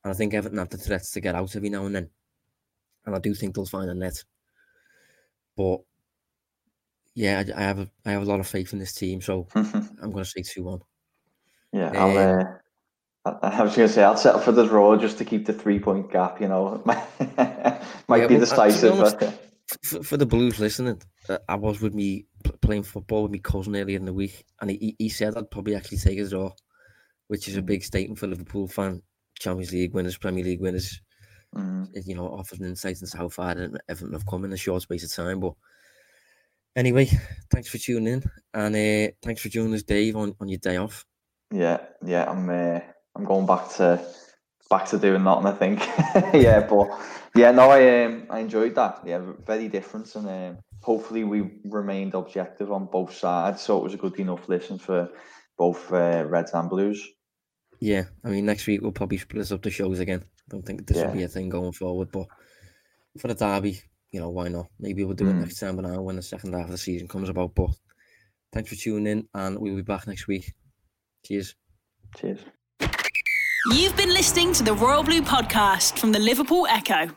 And I think Everton have the threats to get out every now and then. And I do think they'll find a net. But yeah, I, I have a I have a lot of faith in this team, so I'm going to say two one. Yeah, I'll um, uh, I was going to say I'll settle for the draw just to keep the three point gap. You know, might yeah, be decisive. Honest, for, for, the Blues listening, uh, I was with me playing football with my cousin earlier in the week, and he, he said I'd probably actually take a draw, which is a big statement for Liverpool fan. Champions League winners, Premier League winners. Mm. You know, offers an insight into how far Everton have come in a short space of time. But anyway, thanks for tuning in, and uh, thanks for joining us, Dave, on, on your day off. Yeah, yeah, I'm uh, I'm going back to back to doing nothing. I think. yeah, but yeah, no, I um, I enjoyed that. Yeah, very different, and um, hopefully we remained objective on both sides. So it was a good enough listen for both uh, Reds and Blues. Yeah, I mean next week we'll probably split up the shows again. I don't think this yeah. will be a thing going forward, but for the derby, you know why not? Maybe we'll do mm. it next time, but now when the second half of the season comes about. But thanks for tuning in, and we'll be back next week. Cheers. Cheers. You've been listening to the Royal Blue podcast from the Liverpool Echo.